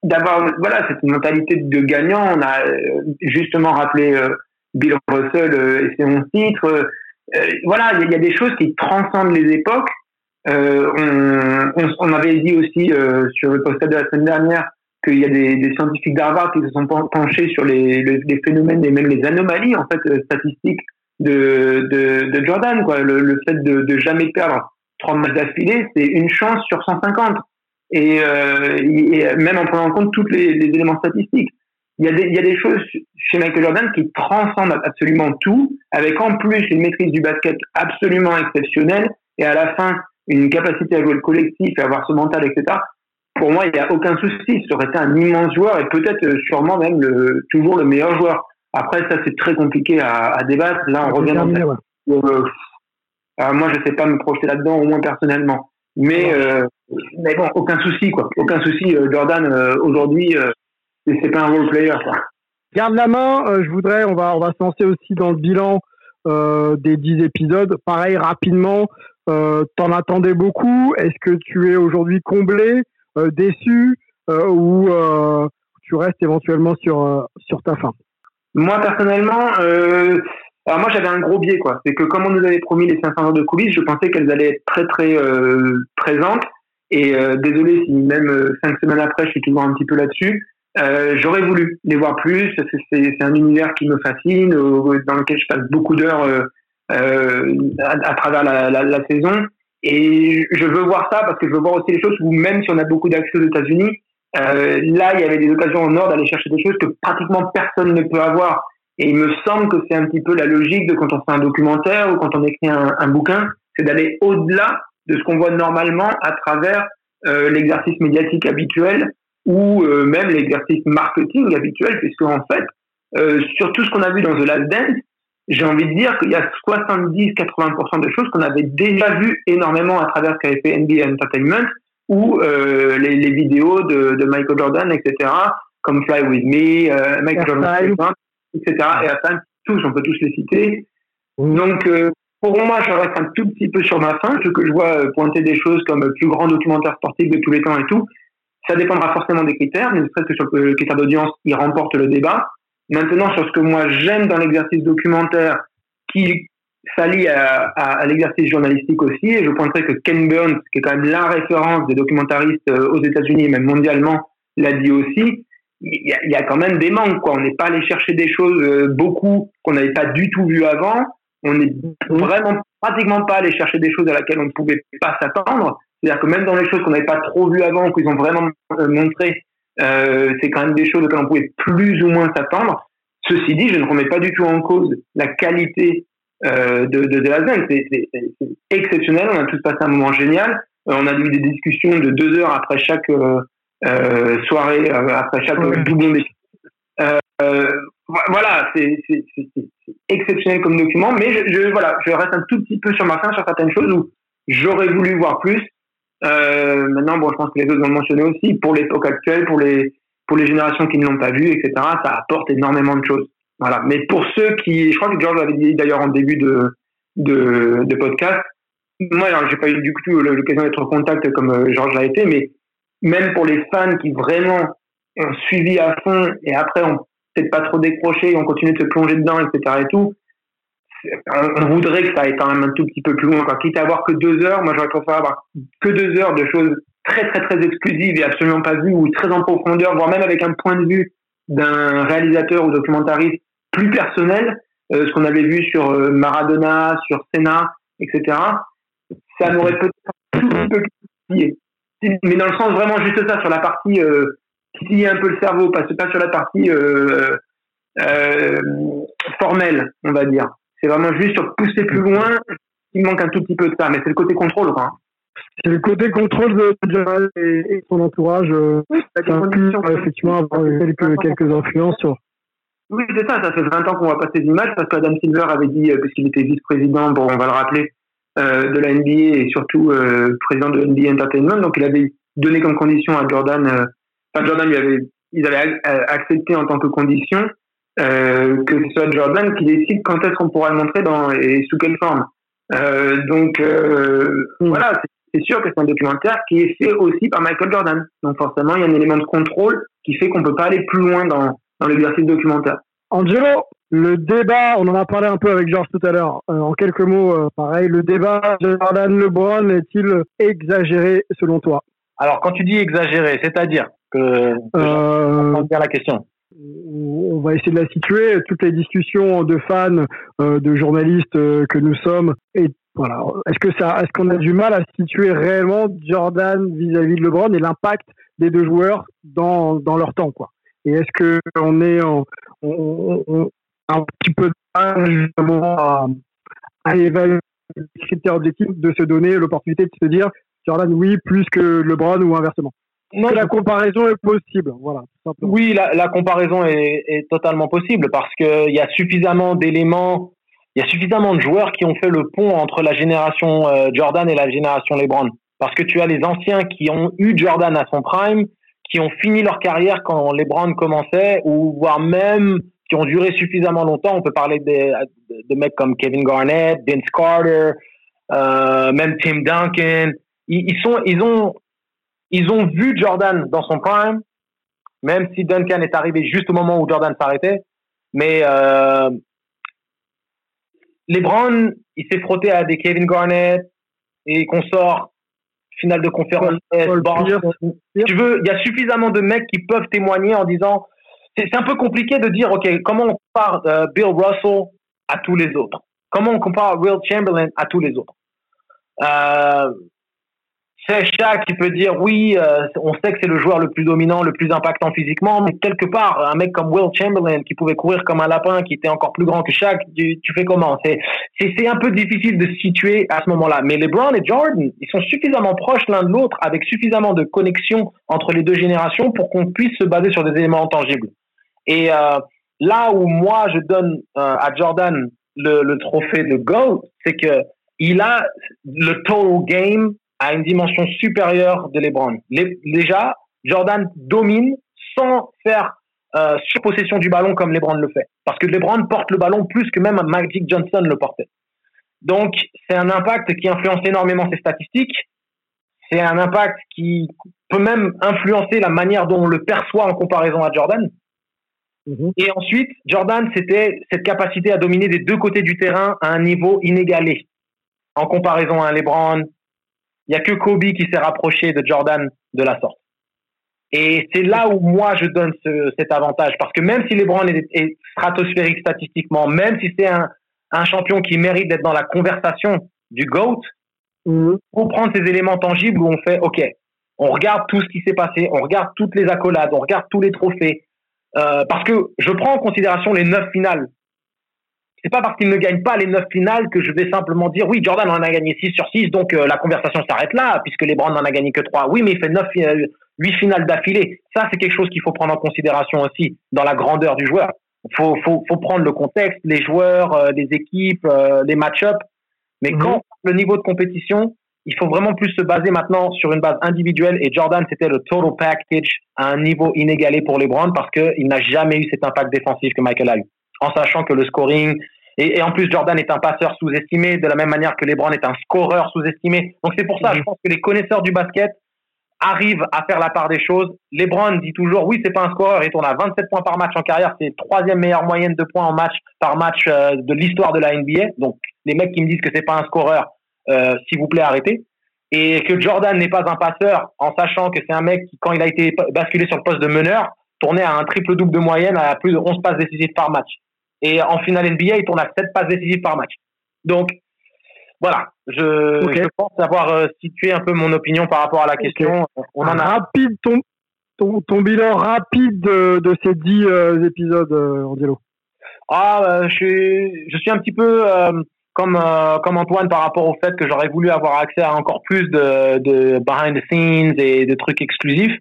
Euh, d'avoir voilà cette mentalité de gagnant. On a euh, justement rappelé euh, Bill Russell euh, et ses 11 titres. voilà, il y, a des choses qui transcendent les époques. On, on, avait dit aussi sur le post de la semaine dernière qu'il y a des, des scientifiques d'Harvard qui se sont penchés sur les, les, phénomènes et même les anomalies en fait statistiques de, de, de Jordan. Quoi. Le, le fait de, de jamais perdre trois matchs d'affilée, c'est une chance sur 150 et, euh, et, même en prenant en compte tous les, les, éléments statistiques. Il y, a des, il y a des choses chez Michael Jordan qui transcendent absolument tout, avec en plus une maîtrise du basket absolument exceptionnelle, et à la fin, une capacité à jouer le collectif et avoir ce mental, etc. Pour moi, il n'y a aucun souci. Ça aurait été un immense joueur et peut-être euh, sûrement même le, toujours le meilleur joueur. Après, ça, c'est très compliqué à, à, débattre. Là, on revient dans euh, euh, moi, je ne sais pas me projeter là-dedans, au moins personnellement. Mais, euh, mais bon, aucun souci, quoi. Aucun souci. Euh, Jordan, euh, aujourd'hui, euh, c'est pas un role player, quoi. Garde la main, je voudrais, on va, on va se lancer aussi dans le bilan des 10 épisodes. Pareil, rapidement, euh, T'en attendais beaucoup Est-ce que tu es aujourd'hui comblé, euh, déçu ou tu restes éventuellement sur sur ta fin? Moi personnellement, alors moi j'avais un gros biais quoi. C'est que comme on nous avait promis les 500 heures de coulisses, je pensais qu'elles allaient être très très présentes. Et désolé si même cinq semaines après je suis toujours un petit peu là-dessus. Euh, j'aurais voulu les voir plus. C'est un univers qui me fascine, dans lequel je passe beaucoup d'heures euh, euh, à, travers la, la, la, saison. Et je veux voir ça parce que je veux voir aussi les choses où même si on a beaucoup d'accès aux États-Unis, euh, là il y avait des occasions au Nord d'aller chercher des choses que pratiquement personne ne peut avoir. Et il me semble que c'est un petit peu la logique de quand on fait un documentaire ou quand on écrit un, un bouquin, c'est d'aller au-delà de ce qu'on voit normalement à travers euh, l'exercice médiatique habituel ou euh, même l'exercice marketing habituel, puisque en fait, euh, sur tout ce qu'on a vu dans The Last Dance, j'ai envie de dire qu'il y a 70-80% de choses qu'on avait déjà vues énormément à travers ce qu'avait fait NBA Entertainment ou euh, les, les, vidéos de, de, Michael Jordan, etc., comme Fly With Me, euh, Michael Jordan, etc., et à tous, on peut tous les citer. Donc, euh, pour moi, je reste un tout petit peu sur ma fin, ce que je vois pointer des choses comme le plus grand documentaire sportif de tous les temps et tout. Ça dépendra forcément des critères, mais serait-ce que sur le critère d'audience, il remporte le débat. Maintenant, sur ce que moi j'aime dans l'exercice documentaire, qui s'allie à, à, l'exercice journalistique aussi, et je pointerai que Ken Burns, qui est quand même la référence des documentaristes euh, aux États-Unis et même mondialement, l'a dit aussi. Il y, a, il y a, quand même des manques, quoi. On n'est pas allé chercher des choses euh, beaucoup qu'on n'avait pas du tout vues avant. On n'est vraiment pratiquement pas allé chercher des choses à laquelle on ne pouvait pas s'attendre. C'est-à-dire que même dans les choses qu'on n'avait pas trop vues avant, qu'ils ont vraiment euh, montré, euh, c'est quand même des choses auxquelles on pouvait plus ou moins s'attendre. Ceci dit, je ne remets pas du tout en cause la qualité euh, de, de, de, la zone. C'est exceptionnel. On a tous passé un moment génial. Euh, on a eu des discussions de deux heures après chaque euh, euh soirée, après chaque ouais. doublon voilà, c'est exceptionnel comme document, mais je, je, voilà, je reste un tout petit peu sur ma fin sur certaines choses où j'aurais voulu voir plus. Euh, maintenant, bon, je pense que les autres ont mentionné aussi. Pour l'époque actuelle, pour les pour les générations qui ne l'ont pas vu, etc., ça apporte énormément de choses. Voilà. Mais pour ceux qui, je crois que George l'avait dit d'ailleurs en début de de, de podcast. Moi, j'ai pas eu du coup l'occasion d'être en contact comme euh, Georges l'a été, mais même pour les fans qui vraiment ont suivi à fond et après ont peut-être pas trop décroché, ont continué de se plonger dedans, etc. et tout, on voudrait que ça aille quand même un tout petit peu plus loin. Quoi. Quitte à avoir que deux heures, moi j'aurais préféré avoir que deux heures de choses très très très exclusives et absolument pas vues ou très en profondeur, voire même avec un point de vue d'un réalisateur ou documentariste plus personnel, euh, ce qu'on avait vu sur euh, Maradona, sur Senna, etc. Ça m'aurait peut-être un tout petit peu. Mais dans le sens vraiment juste ça, sur la partie euh, titiller un peu le cerveau, pas, pas sur la partie euh, euh, formelle, on va dire. C'est vraiment juste sur pousser plus loin. Il manque un tout petit peu de ça, mais c'est le côté contrôle, quoi. C'est le côté contrôle de Jamal et, son entourage euh, oui, qui pu effectivement avoir quelques, quelques influences sur. Oui, c'est ça. Ça fait 20 ans qu'on voit pas ces images parce qu'Adam Silver avait dit, puisqu'il était vice-président, bon, on va le rappeler, de la NBA et surtout euh, président de NBA Entertainment. Donc, il avait donné comme condition à Jordan, euh, enfin, Jordan lui avait, ils avaient accepté en tant que condition euh, que ce soit Jordan qui décide quand est-ce qu'on pourra le montrer dans, et sous quelle forme. Euh, donc euh, mm. voilà, c'est sûr que c'est un documentaire qui est fait aussi par Michael Jordan. Donc forcément, il y a un élément de contrôle qui fait qu'on peut pas aller plus loin dans, dans l'exercice documentaire. Angelo, le débat, on en a parlé un peu avec Georges tout à l'heure. Euh, en quelques mots, euh, pareil, le débat Jordan-LeBron est-il exagéré selon toi? Alors quand tu dis exagéré, c'est-à-dire que euh, bien la question on va essayer de la situer. Toutes les discussions de fans, euh, de journalistes euh, que nous sommes, et voilà. Est-ce que ça, est-ce qu'on a du mal à situer réellement Jordan vis-à-vis de LeBron et l'impact des deux joueurs dans, dans leur temps, quoi? Et est-ce que on est en, on, on, un petit peu justement à, à évaluer les critères objectifs de se donner l'opportunité de se dire Jordan oui plus que LeBron ou inversement non, la comparaison est possible. Voilà, oui, la, la comparaison est, est, totalement possible parce qu'il y a suffisamment d'éléments, il y a suffisamment de joueurs qui ont fait le pont entre la génération euh, Jordan et la génération LeBron. Parce que tu as les anciens qui ont eu Jordan à son prime, qui ont fini leur carrière quand LeBron commençait, ou voire même qui ont duré suffisamment longtemps. On peut parler de, mecs comme Kevin Garnett, Vince Carter, euh, même Tim Duncan. Ils, sont, ils ont, ils ont vu Jordan dans son prime, même si Duncan est arrivé juste au moment où Jordan s'arrêtait. Mais euh, LeBron, il s'est frotté à des Kevin Garnett et qu'on sort finale de conférence. tu veux, il y a suffisamment de mecs qui peuvent témoigner en disant c'est un peu compliqué de dire ok comment on compare euh, Bill Russell à tous les autres, comment on compare Will Chamberlain à tous les autres? Euh, Shaq qui peut dire oui, euh, on sait que c'est le joueur le plus dominant, le plus impactant physiquement, mais quelque part, un mec comme Will Chamberlain qui pouvait courir comme un lapin, qui était encore plus grand que Shaq, tu, fais comment? C'est c'est un peu difficile de se situer à ce moment-là. Mais LeBron et Jordan, ils sont suffisamment proches l'un de l'autre, avec suffisamment de connexion entre les deux générations pour qu'on puisse se baser sur des éléments intangibles. Et euh, là où moi je donne euh, à Jordan le, le trophée de GOAT, c'est que il a le total game à une dimension supérieure de LeBron. déjà, Jordan domine sans faire euh, surpossession du ballon comme LeBron le fait. Parce que LeBron porte le ballon plus que même Magic Johnson le portait. Donc, c'est un impact qui influence énormément ses statistiques. C'est un impact qui peut même influencer la manière dont on le perçoit en comparaison à Jordan. Mm-hmm. Et ensuite, Jordan, c'était cette capacité à dominer des deux côtés du terrain à un niveau inégalé. En comparaison à LeBron, il y a que Kobe qui s'est rapproché de Jordan de la sorte. Et c'est là où moi je donne ce, cet avantage parce que même si LeBron est, est stratosphérique statistiquement, même si c'est un, un champion qui mérite d'être dans la conversation du GOAT, mmh. pour prendre ces éléments tangibles où on fait OK, on regarde tout ce qui s'est passé, on regarde toutes les accolades, on regarde tous les trophées, euh, parce que je prends en considération les neuf finales c'est pas parce qu'il ne gagne pas les neuf finales que je vais simplement dire oui, Jordan en a gagné 6 sur 6, donc euh, la conversation s'arrête là, puisque LeBron n'en a gagné que 3. Oui, mais il fait 9, 8 euh, finales d'affilée. Ça, c'est quelque chose qu'il faut prendre en considération aussi dans la grandeur du joueur. Il faut, faut, faut, prendre le contexte, les joueurs, euh, les équipes, les match-ups. Mais mhm. quand le niveau de compétition, il faut vraiment plus se baser maintenant sur une base individuelle. Et Jordan, c'était le total package à un niveau inégalé pour LeBron parce qu'il n'a jamais eu cet impact défensif que Michael a eu. En sachant que le scoring, et, en plus, Jordan est un passeur sous-estimé, de la même manière que LeBron est un scoreur sous-estimé. Donc c'est pour ça, je pense que les connaisseurs du basket arrivent à faire la part des choses. LeBron dit toujours, oui, c'est pas un scoreur, il tourne à 27 points par match en carrière, c'est troisième meilleure moyenne de points en match par match euh, de l'histoire de la NBA. Donc les mecs qui me disent que c'est pas un scoreur, euh, s'il vous plaît, arrêtez. Et que Jordan n'est pas un passeur, en sachant que c'est un mec qui, quand il a été basculé sur le poste de meneur, tournait à un triple-double de moyenne à plus de 11 passes décisives par match. Et en finale NBA, il tourne à 7 passes décisives par match. Donc, voilà, je, pense avoir euh, situé un peu mon opinion par rapport à la question. On en a... Rapide, ton, ton, bilan rapide de, de ces 10 euh, épisodes, euh, Angelo. Ah, je, suis, je suis un petit peu comme, comme Antoine par rapport au fait que j'aurais voulu avoir accès à encore plus de, de behind the scenes et de trucs exclusifs.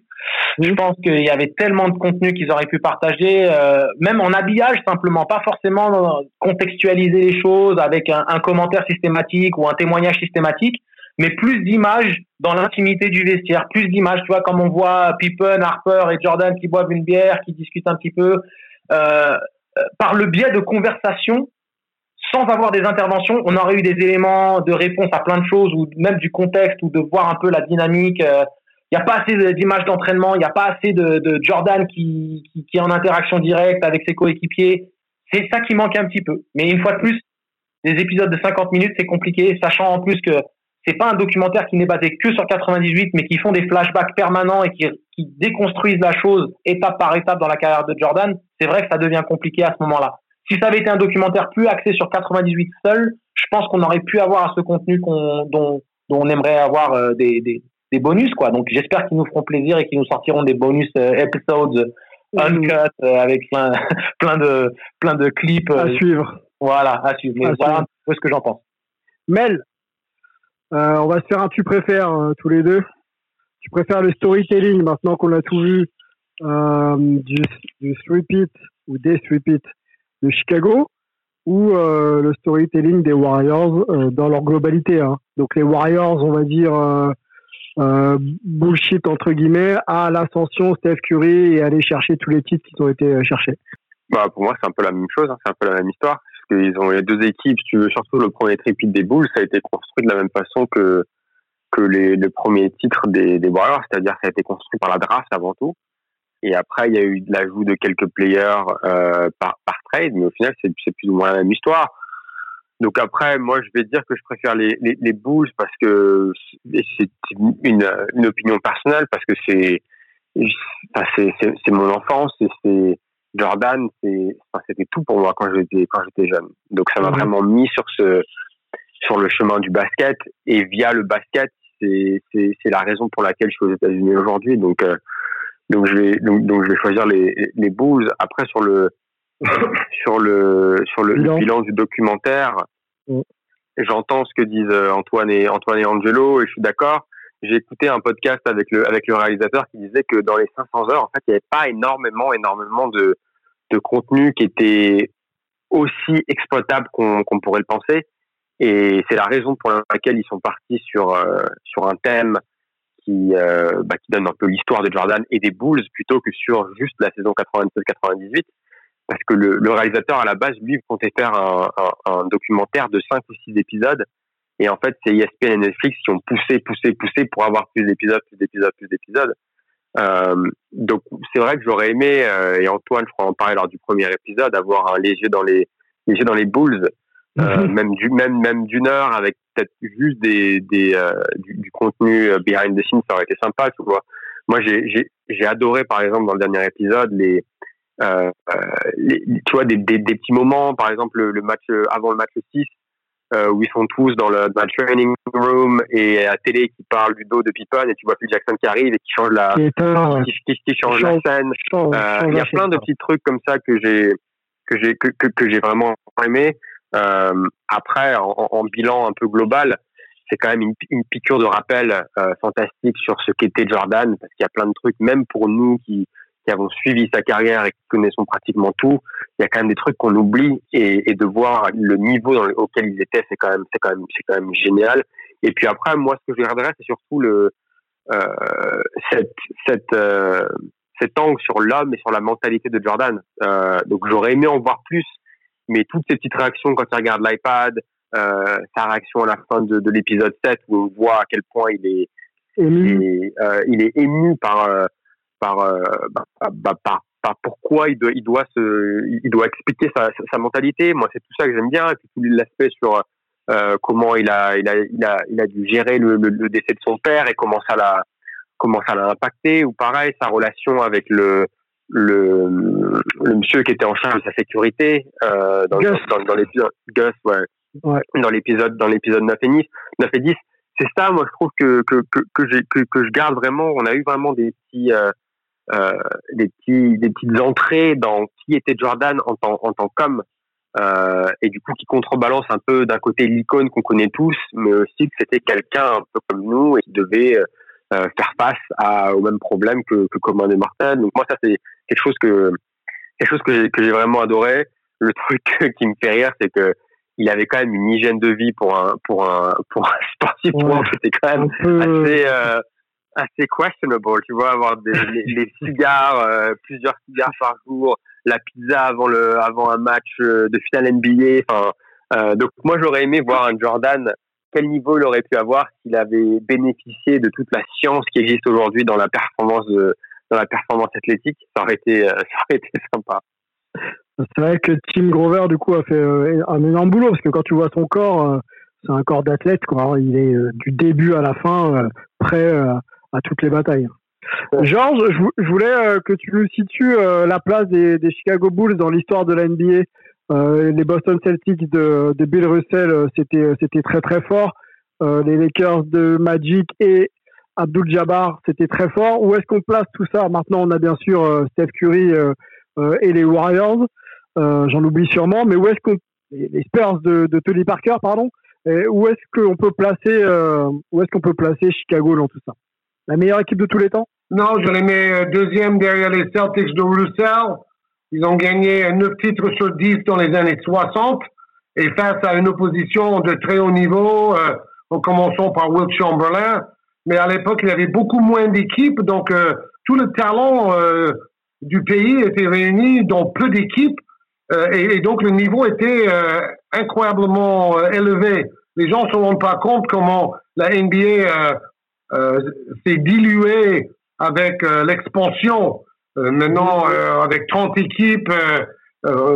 Je pense qu'il y avait tellement de contenu qu'ils auraient pu partager, euh, même en habillage simplement, pas forcément contextualiser les choses avec un, un commentaire systématique ou un témoignage systématique, mais plus d'images dans l'intimité du vestiaire, plus d'images, tu vois, comme on voit Pippen, Harper et Jordan qui boivent une bière, qui discutent un petit peu, euh, par le biais de conversations, sans avoir des interventions, on aurait eu des éléments de réponse à plein de choses, ou même du contexte, ou de voir un peu la dynamique. Il n'y a pas assez d'images d'entraînement, il n'y a pas assez de, de Jordan qui, qui, qui, est en interaction directe avec ses coéquipiers. C'est ça qui manque un petit peu. Mais une fois de plus, des épisodes de 50 minutes, c'est compliqué, sachant en plus que c'est pas un documentaire qui n'est basé que sur 98, mais qui font des flashbacks permanents et qui, qui déconstruisent la chose étape par étape dans la carrière de Jordan. C'est vrai que ça devient compliqué à ce moment-là. Si ça avait été un documentaire plus axé sur 98 seul, je pense qu'on aurait pu avoir ce contenu dont, dont on aimerait avoir euh, des, des, des bonus quoi. Donc j'espère qu'ils nous feront plaisir et qu'ils nous sortiront des bonus euh, episodes uncut euh, avec plein plein de plein de clips à euh, suivre. Voilà, à suivre. Mais voilà un peu ce que j'en pense. Mel, on va se faire un tu préfères tous les deux. Tu préfères le storytelling maintenant qu'on a tout vu du, du repeat ou des repeat de Chicago ou le storytelling des Warriors dans leur globalité. Hein. Donc les Warriors, on va dire euh, bullshit entre guillemets à l'ascension Steph Curry et aller chercher tous les titres qui ont été euh, cherchés. Bah pour moi c'est un peu la même chose, hein, c'est un peu la même histoire. qu'ils ont les deux équipes, tu veux, surtout le premier tripit des Bulls, ça a été construit de la même façon que que les, le premier titre des, des Warriors, c'est-à-dire ça a été construit par la draft avant tout. Et après, il y a eu l'ajout de quelques players euh, par trade, mais au final, c'est plus ou moins la même histoire. Donc après, moi, je vais dire que je préfère les, les, les Bulls parce que c'est une, une opinion personnelle, parce que c'est c'est mon enfance et c'est Jordan, c'était tout pour moi quand j'étais quand j'étais jeune. Donc ça m'a mhm. vraiment mis sur ce sur le chemin du basket et via le basket, c'est c'est la raison pour laquelle je suis aux États-Unis aujourd'hui. Donc euh, donc je vais donc, donc je vais choisir les les Bulls. Après sur le sur le sur le bilan, du documentaire, mm. j'entends ce que disent euh, Antoine et Antoine et Angelo et je suis d'accord. J'ai écouté un podcast avec le avec le réalisateur qui disait que dans les 500 heures, en fait, il n'y avait pas énormément énormément de de contenu qui était aussi exploitable qu'on qu'on pourrait le penser. Et c'est la raison pour laquelle ils sont partis sur euh, sur un thème qui euh, bah, qui donne un peu l'histoire de Jordan et des Bulls plutôt que sur juste la saison 97-98 parce que le, le, réalisateur à la base lui comptait faire un, un, un, documentaire de cinq ou six épisodes. Et en fait c'est ESPN et Netflix qui ont poussé poussé poussé pour avoir plus d'épisodes plus d'épisodes plus d'épisodes. Euh, donc c'est vrai que j'aurais aimé euh, et Antoine je crois en parler lors du premier épisode avoir un léger dans les léger dans les Bulls euh, mhm. même du même même d'une heure avec peut-être juste des des euh, du, du, contenu euh, behind the scenes ça aurait été sympa tu vois. Moi j'ai j'ai j'ai adoré par exemple dans le dernier épisode les euh, les, tu vois des, des, des petits moments par exemple le, match avant le match 6 euh, où ils sont tous dans le, dans le training room et à télé qui parle du dos de Pippen et tu vois Phil Jackson qui arrive et qui change la qui, qui, qui, change la scène. il y a plein de petits trucs comme ça que j'ai que j'ai que, que, que j'ai vraiment aimé. Euh, après, en, en, bilan un peu global, c'est quand même une, une, piqûre de rappel euh, fantastique sur ce qu'était Jordan, parce qu'il y a plein de trucs, même pour nous qui, qui avons suivi sa carrière et qui connaissons pratiquement tout, il y a quand même des trucs qu'on oublie et, et, de voir le niveau dans le, auquel ils étaient, c'est quand même, c'est quand même, c'est quand même génial. Et puis après, moi, ce que je regarderais, c'est surtout le euh, cette, cette euh, cet angle sur l'homme et sur la mentalité de Jordan. Euh, donc j'aurais aimé en voir plus mais toutes ces petites réactions quand il regarde l'iPad, sa réaction à la fin de, de l'épisode 7 où on voit à quel point il est ému, il est ému par par, euh, bah, bah, par, par pourquoi il doit il doit se il doit expliquer sa, sa mentalité. Moi, c'est tout ça que j'aime bien. Et puis tout l'aspect sur euh, comment il a il a il a il a dû gérer le, le, le décès de son père et comment ça l'a comment ça l'a impacté. Ou pareil sa relation avec le le, le monsieur qui était en charge de sa sécurité euh, dans, dans, dans l'épisode Gus ouais, ouais. dans l'épisode dans l'épisode 9 et 10 9 et 10 c'est ça moi je trouve que que que que, que, que je garde vraiment. On a eu vraiment des petits euh, des petits des petites entrées dans qui était Jordan en tant en tant qu'homme euh, et du coup qui contrebalance un peu d'un côté l'icône qu'on connaît tous mais aussi que c'était quelqu'un un peu comme nous et qui devait euh, faire face à, au même problème que, que commun des mortels. Donc moi ça c'est quelque chose que quelque chose que j'ai, vraiment adoré. Le truc qui me fait rire c'est que il avait quand même une hygiène de vie pour un pour un pour un sportif ouais. c'était quand même assez euh, assez questionable tu vois avoir des les, cigares euh, plusieurs cigares par jour la pizza avant le avant un match euh, de finale NBA enfin euh, donc moi j'aurais aimé voir un Jordan quel niveau il aurait pu avoir s'il avait bénéficié de toute la science qui existe aujourd'hui dans la performance de, dans la performance athlétique ça aurait été euh, ça aurait été sympa. C'est vrai que Tim Grover du coup a fait un énorme boulot parce que quand tu vois son corps c'est un corps d'athlète quoi. Il est du début à la fin prêt à toutes les batailles Georges, je voulais que tu nous situes la place des, des Chicago Bulls dans l'histoire de la NBA euh, les Boston Celtics de, de Bill Russell, euh, c'était euh, c'était très très fort. Euh, les Lakers de Magic et Abdul Jabbar, c'était très fort. Où est-ce qu'on place tout ça? Maintenant, on a bien sûr euh, Steph Curry et les Warriors. J'en oublie sûrement, mais où est-ce qu'on les Spurs de, de Tony Parker, pardon. Et où est-ce qu'on peut placer où est-ce qu'on peut placer Chicago dans tout ça? La meilleure équipe de tous les temps? Non, je les mets deuxième derrière les Celtics de Russell. Ils ont gagné 9 titres sur 10 dans les années 60 et face à une opposition de très haut niveau, euh, en commençant par Will Chamberlain. Mais à l'époque, il y avait beaucoup moins d'équipes, donc euh, tout le talent euh, du pays était réuni dans peu d'équipes. et, donc le niveau était incroyablement élevé. Les gens ne se rendent pas compte comment la NBA s'est diluée avec l'expansion. maintenant, avec 30 équipes,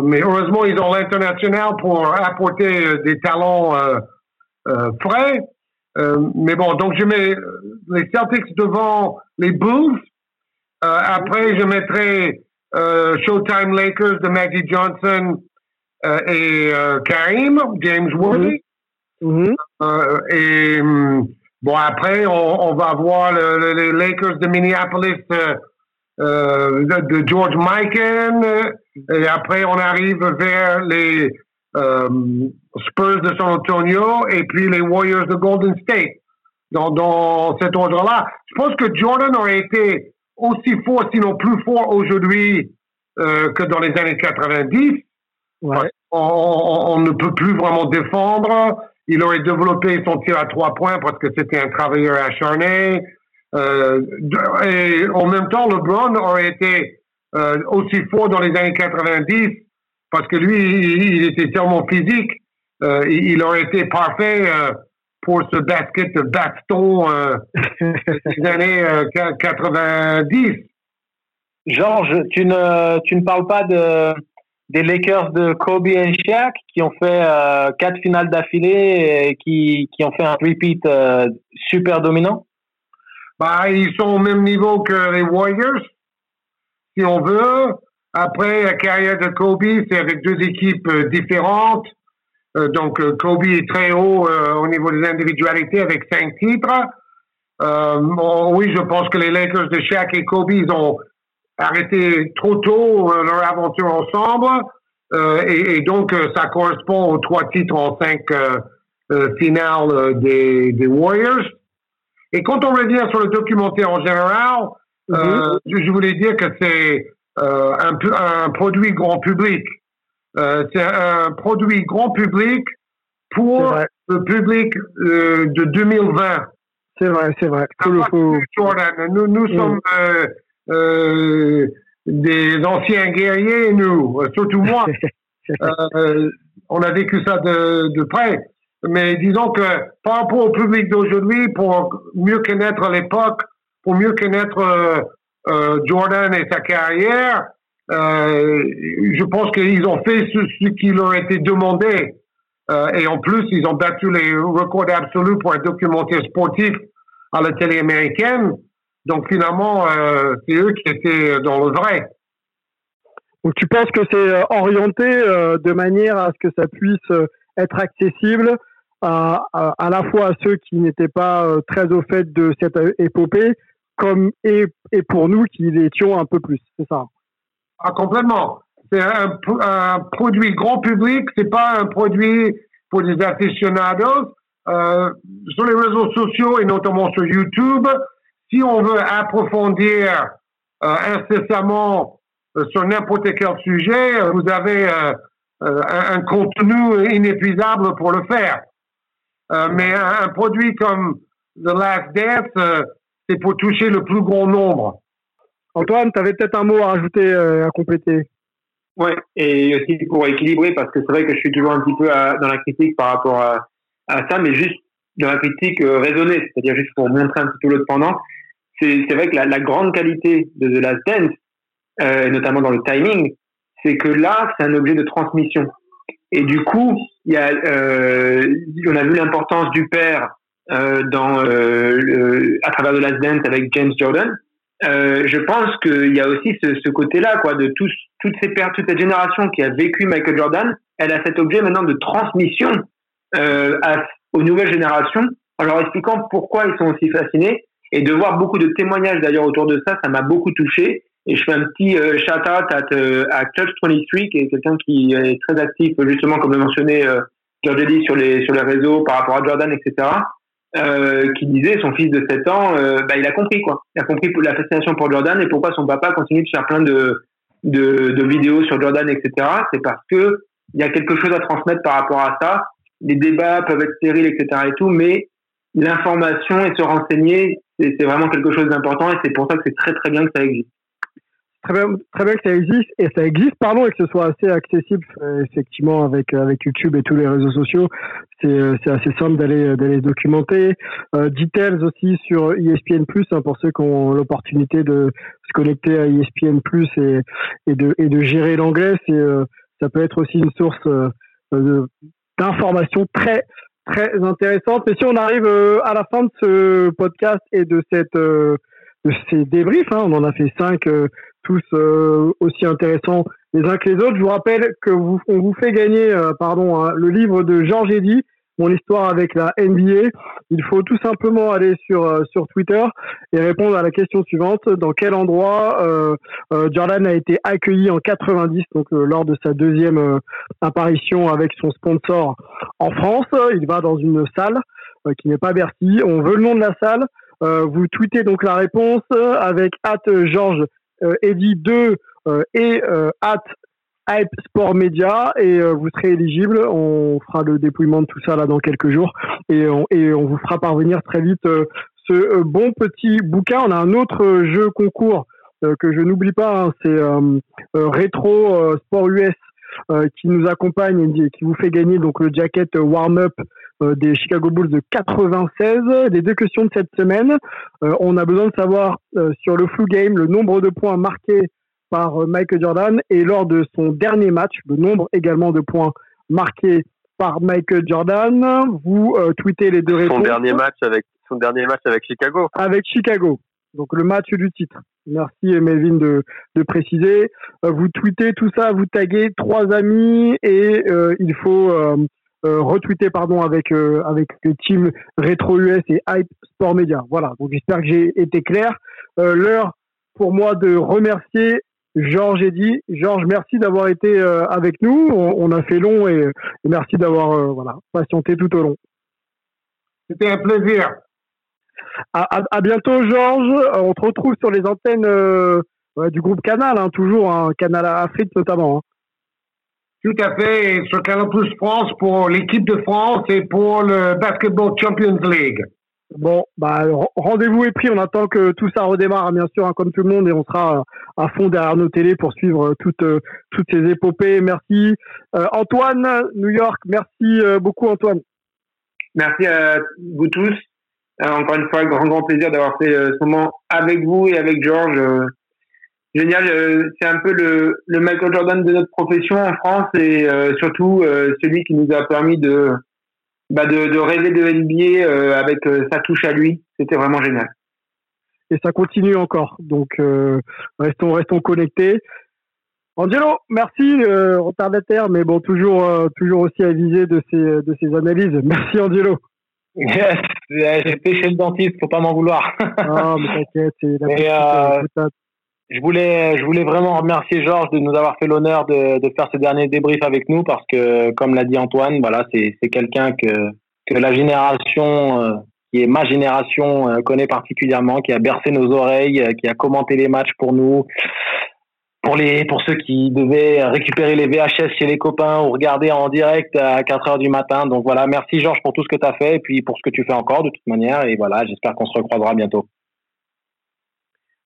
mais heureusement, ils ont l'international pour apporter des talents frais. mais bon, donc je mets les Celtics devant les Bulls. après, je mettrai Showtime Lakers de Maggie Johnson et Karim, James Worthy. Mm-hmm. et bon, après, on, va voir les Lakers de Minneapolis de, George Mikan. Et après, on arrive vers les Spurs de San Antonio et puis les Warriors de Golden State. Dans, dans cet ordre-là. Je pense que Jordan aurait été aussi fort, sinon plus fort aujourd'hui euh, que dans les années 90. Ouais. On, ne peut plus vraiment défendre. Il aurait développé son tir à trois points parce que c'était un travailleur acharné. Euh, et en même temps, LeBron aurait été euh, aussi fort dans les années 90 parce que lui, il, était tellement physique. Euh, il, aurait été parfait euh, pour ce basket de baston euh, des années 90. Georges, tu ne, tu ne parles pas de, des Lakers de Kobe et Shaq qui ont fait quatre finales d'affilée et qui, qui ont fait un repeat super dominant bah, Ils sont au même niveau que les Warriors, si on veut. Après, la carrière de Kobe, c'est avec deux équipes différentes. Euh, donc, euh, Kobe est très haut euh, au niveau des individualités avec cinq titres. oui, je pense que les Lakers de Shaq et Kobe, ils ont arrêté trop tôt leur aventure ensemble. Et, donc, ça correspond aux trois titres en cinq finales des, des, Warriors. Et quand on revient sur le documentaire en général, mm-hmm. je voulais dire que c'est un, un produit grand public. Euh, c'est un produit grand public pour le public euh, de 2020. C'est vrai, c'est vrai. Nous, nous mm. sommes euh, des anciens guerriers, nous, surtout moi. on a vécu ça de, de près. Mais disons que par rapport au public d'aujourd'hui, pour mieux connaître l'époque, pour mieux connaître Jordan et sa carrière, euh, je pense qu'ils ont fait ce, qui leur été demandé. Euh, et en plus, ils ont battu les records absolus pour un documentaire sportif à la télé américaine. Donc finalement, euh, c'est eux qui étaient dans le vrai. Donc tu penses que c'est orienté de manière à ce que ça puisse être accessible à, à, la fois à ceux qui n'étaient pas très au fait de cette épopée, comme et, et pour nous qui l'étions un peu plus, c'est ça? Ah, complètement. C'est un, un, produit grand public, c'est pas un produit pour des aficionados. Euh, sur les réseaux sociaux et notamment sur YouTube, si on veut approfondir euh, incessamment euh, sur n'importe quel sujet, vous avez euh, un, un, contenu inépuisable pour le faire. mais un, un, produit comme The Last Dance, c'est pour toucher le plus grand nombre. Antoine, tu avais peut-être un mot à rajouter, euh, à compléter. Ouais, et aussi pour équilibrer, parce que c'est vrai que je suis toujours un petit peu dans la critique par rapport à, ça, mais juste dans la critique euh, raisonnée, c'est-à-dire juste pour montrer un petit peu l'autre pendant. C'est vrai que la, grande qualité de The Last Dance, euh, notamment dans le timing, c'est que là, c'est un objet de transmission. Et du coup, il y a, euh, on a vu l'importance du père euh, à travers The Last Dance avec James Jordan, je pense qu'il y a aussi ce, côté-là, quoi, de toutes ces toute cette génération qui a vécu Michael Jordan, elle a cet objet maintenant de transmission aux nouvelles générations, en leur expliquant pourquoi ils sont aussi fascinés, et de voir beaucoup de témoignages d'ailleurs autour de ça, ça m'a beaucoup touché. Et je fais un petit euh, shout-out à, euh, à Clutch23, qui est quelqu'un qui est très actif, justement, comme le mentionnait euh, George Eddy sur les, sur les réseaux par rapport à Jordan, etc. Euh, qui disait son fils de 7 ans, euh, bah, il a compris quoi. Il a compris la fascination pour Jordan et pourquoi son papa continue de faire plein de, de, de vidéos sur Jordan, etc. C'est parce que il y a quelque chose à transmettre par rapport à ça. Les débats peuvent être stériles, etc. et tout, mais l'information et se renseigner, c'est vraiment quelque chose d'important et c'est pour ça que c'est très très bien que ça existe. très bien, très bien que ça existe et ça existe, pardon, et que ce soit assez accessible euh, effectivement avec avec YouTube et tous les réseaux sociaux. C'est euh, assez simple d'aller d'aller documenter. Euh, details aussi sur ESPN Plus hein, pour ceux qui ont l'opportunité de se connecter à ESPN Plus et et de et de gérer l'anglais. Ça peut être aussi une source d'informations très très intéressante. Et si on arrive à la fin de ce podcast et de cette de ces débriefs, hein, on en a fait cinq tous euh, aussi intéressants les uns que les autres. Je vous rappelle que vous, on vous fait gagner, euh, pardon, hein, le livre de Georges Eddy, mon histoire avec la NBA. Il faut tout simplement aller sur euh, sur Twitter et répondre à la question suivante dans quel endroit Jordan a été accueilli en 90, donc lors de sa deuxième apparition avec son sponsor en France? Il va dans une salle qui n'est pas Bercy. On veut le nom de la salle. vous tweetez donc la réponse avec Georges euh, Eddy 2 euh, et euh, at Hype Sport Media et vous serez éligible. On fera le dépouillement de tout ça là dans quelques jours et on, vous fera parvenir très vite ce bon petit bouquin. On a un autre jeu concours que je n'oublie pas, hein, c'est Retro Sport US qui nous accompagne et qui vous fait gagner donc le jacket warm-up des Chicago Bulls de 96. Les deux questions de cette semaine, on a besoin de savoir sur le flu game le nombre de points marqués par Michael Jordan et lors de son dernier match, le nombre également de points marqués par Michael Jordan. Vous tweetez les deux réponses. Son dernier match avec son dernier match avec Chicago. Avec Chicago. Donc le match du titre. Merci Melvin de, de préciser. vous tweetez tout ça, vous taguez trois amis et il faut euh, retweeté pardon avec euh, avec le team Retro US et Hype Sport Media. Voilà. Donc j'espère que j'ai été clair. Euh, l'heure pour moi de remercier Georges Eddy. Georges, merci d'avoir été avec nous. On, a fait long et, merci d'avoir voilà patienté tout au long. C'était un plaisir. À, à, bientôt, Georges. On te retrouve sur les antennes du groupe Canal, hein, toujours, hein, Canal Afrique notamment. Hein. Tout à fait, sur Canal Plus France pour l'équipe de France et pour le Basketball Champions League. Bon, bah, rendez-vous est pris. On attend que tout ça redémarre, bien sûr, hein, comme tout le monde, et on sera à fond derrière nos télés pour suivre toutes, toutes ces épopées. Merci. Euh, Antoine, New York, merci euh, beaucoup, Antoine. Merci à vous tous. Euh, encore une fois, grand, grand plaisir d'avoir fait ce moment avec vous et avec Georges génial. Euh, c'est un peu le, le, Michael Jordan de notre profession en France et euh, surtout euh, celui qui nous a permis de, bah de, de, rêver de NBA avec sa touche à lui. C'était vraiment génial. Et ça continue encore. Donc restons restons connectés. Angelo, merci retardataire, mais bon toujours toujours aussi avisé de ces de ces analyses. Merci Angelo. Yes, j'ai pêché le dentiste, faut pas m'en vouloir. non, mais t'inquiète, c'est la je voulais, je voulais vraiment remercier Georges de nous avoir fait l'honneur de, de, faire ce dernier débrief avec nous parce que, comme l'a dit Antoine, voilà, c'est, quelqu'un que, que la génération euh, qui est ma génération euh, connaît particulièrement, qui a bercé nos oreilles, euh, qui a commenté les matchs pour nous. Pour les, pour ceux qui devaient récupérer les VHS chez les copains ou regarder en direct à 4 heures du matin. Donc voilà, merci Georges pour tout ce que tu as fait et puis pour ce que tu fais encore de toute manière. Et voilà, j'espère qu'on se recroisera bientôt.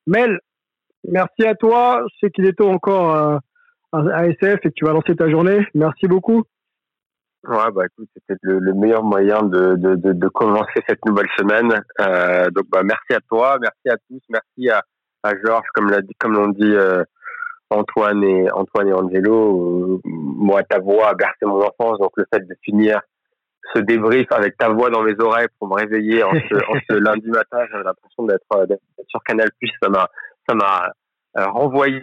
Mel, Merci à toi. Je sais qu'il est tôt encore euh, à SF et que tu vas lancer ta journée. Merci beaucoup. Ouais, bah écoute, c'était le, meilleur moyen de, de, de, commencer cette nouvelle semaine. Euh, donc bah merci à toi, merci à tous, merci à, à Georges, comme l'a dit, comme l'ont dit euh, Antoine et Antoine et Angelo. moi, ta voix a bercé mon enfance, donc le fait de finir ce débrief avec ta voix dans mes oreilles pour me réveiller en ce, en ce lundi matin, j'avais l'impression d'être sur Canal Plus. Ça m'a ça m'a euh, renvoyé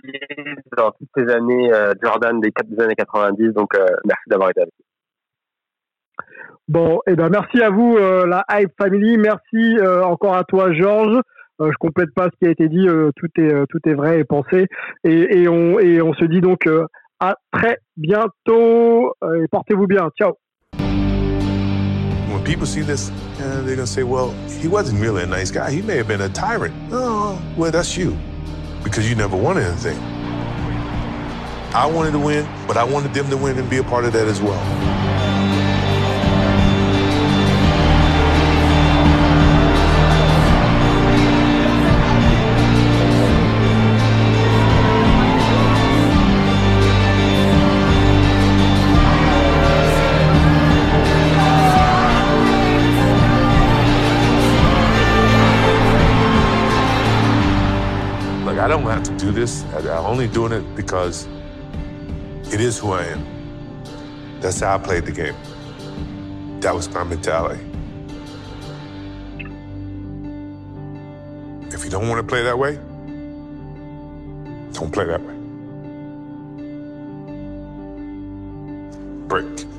dans toutes ces années euh, Jordan des, années 90. Donc, euh, merci d'avoir été avec nous. Bon, et eh ben merci à vous, la Hype Family. Merci encore à toi, Georges. je complète pas ce qui a été dit. tout est tout est vrai et pensé. Et, et on et on se dit donc à très bientôt. et portez-vous bien. Ciao. When people see this, uh, they're gonna say, "Well, he wasn't really a nice guy. He may have been a tyrant." Oh, well, that's you. Because you never won anything. I wanted to win, but I wanted them to win and be a part of that as well. do this. I'm only doing it because it is who I am. That's how I played the game. That was my mentality. If you don't want to play that way, don't play that way. Break.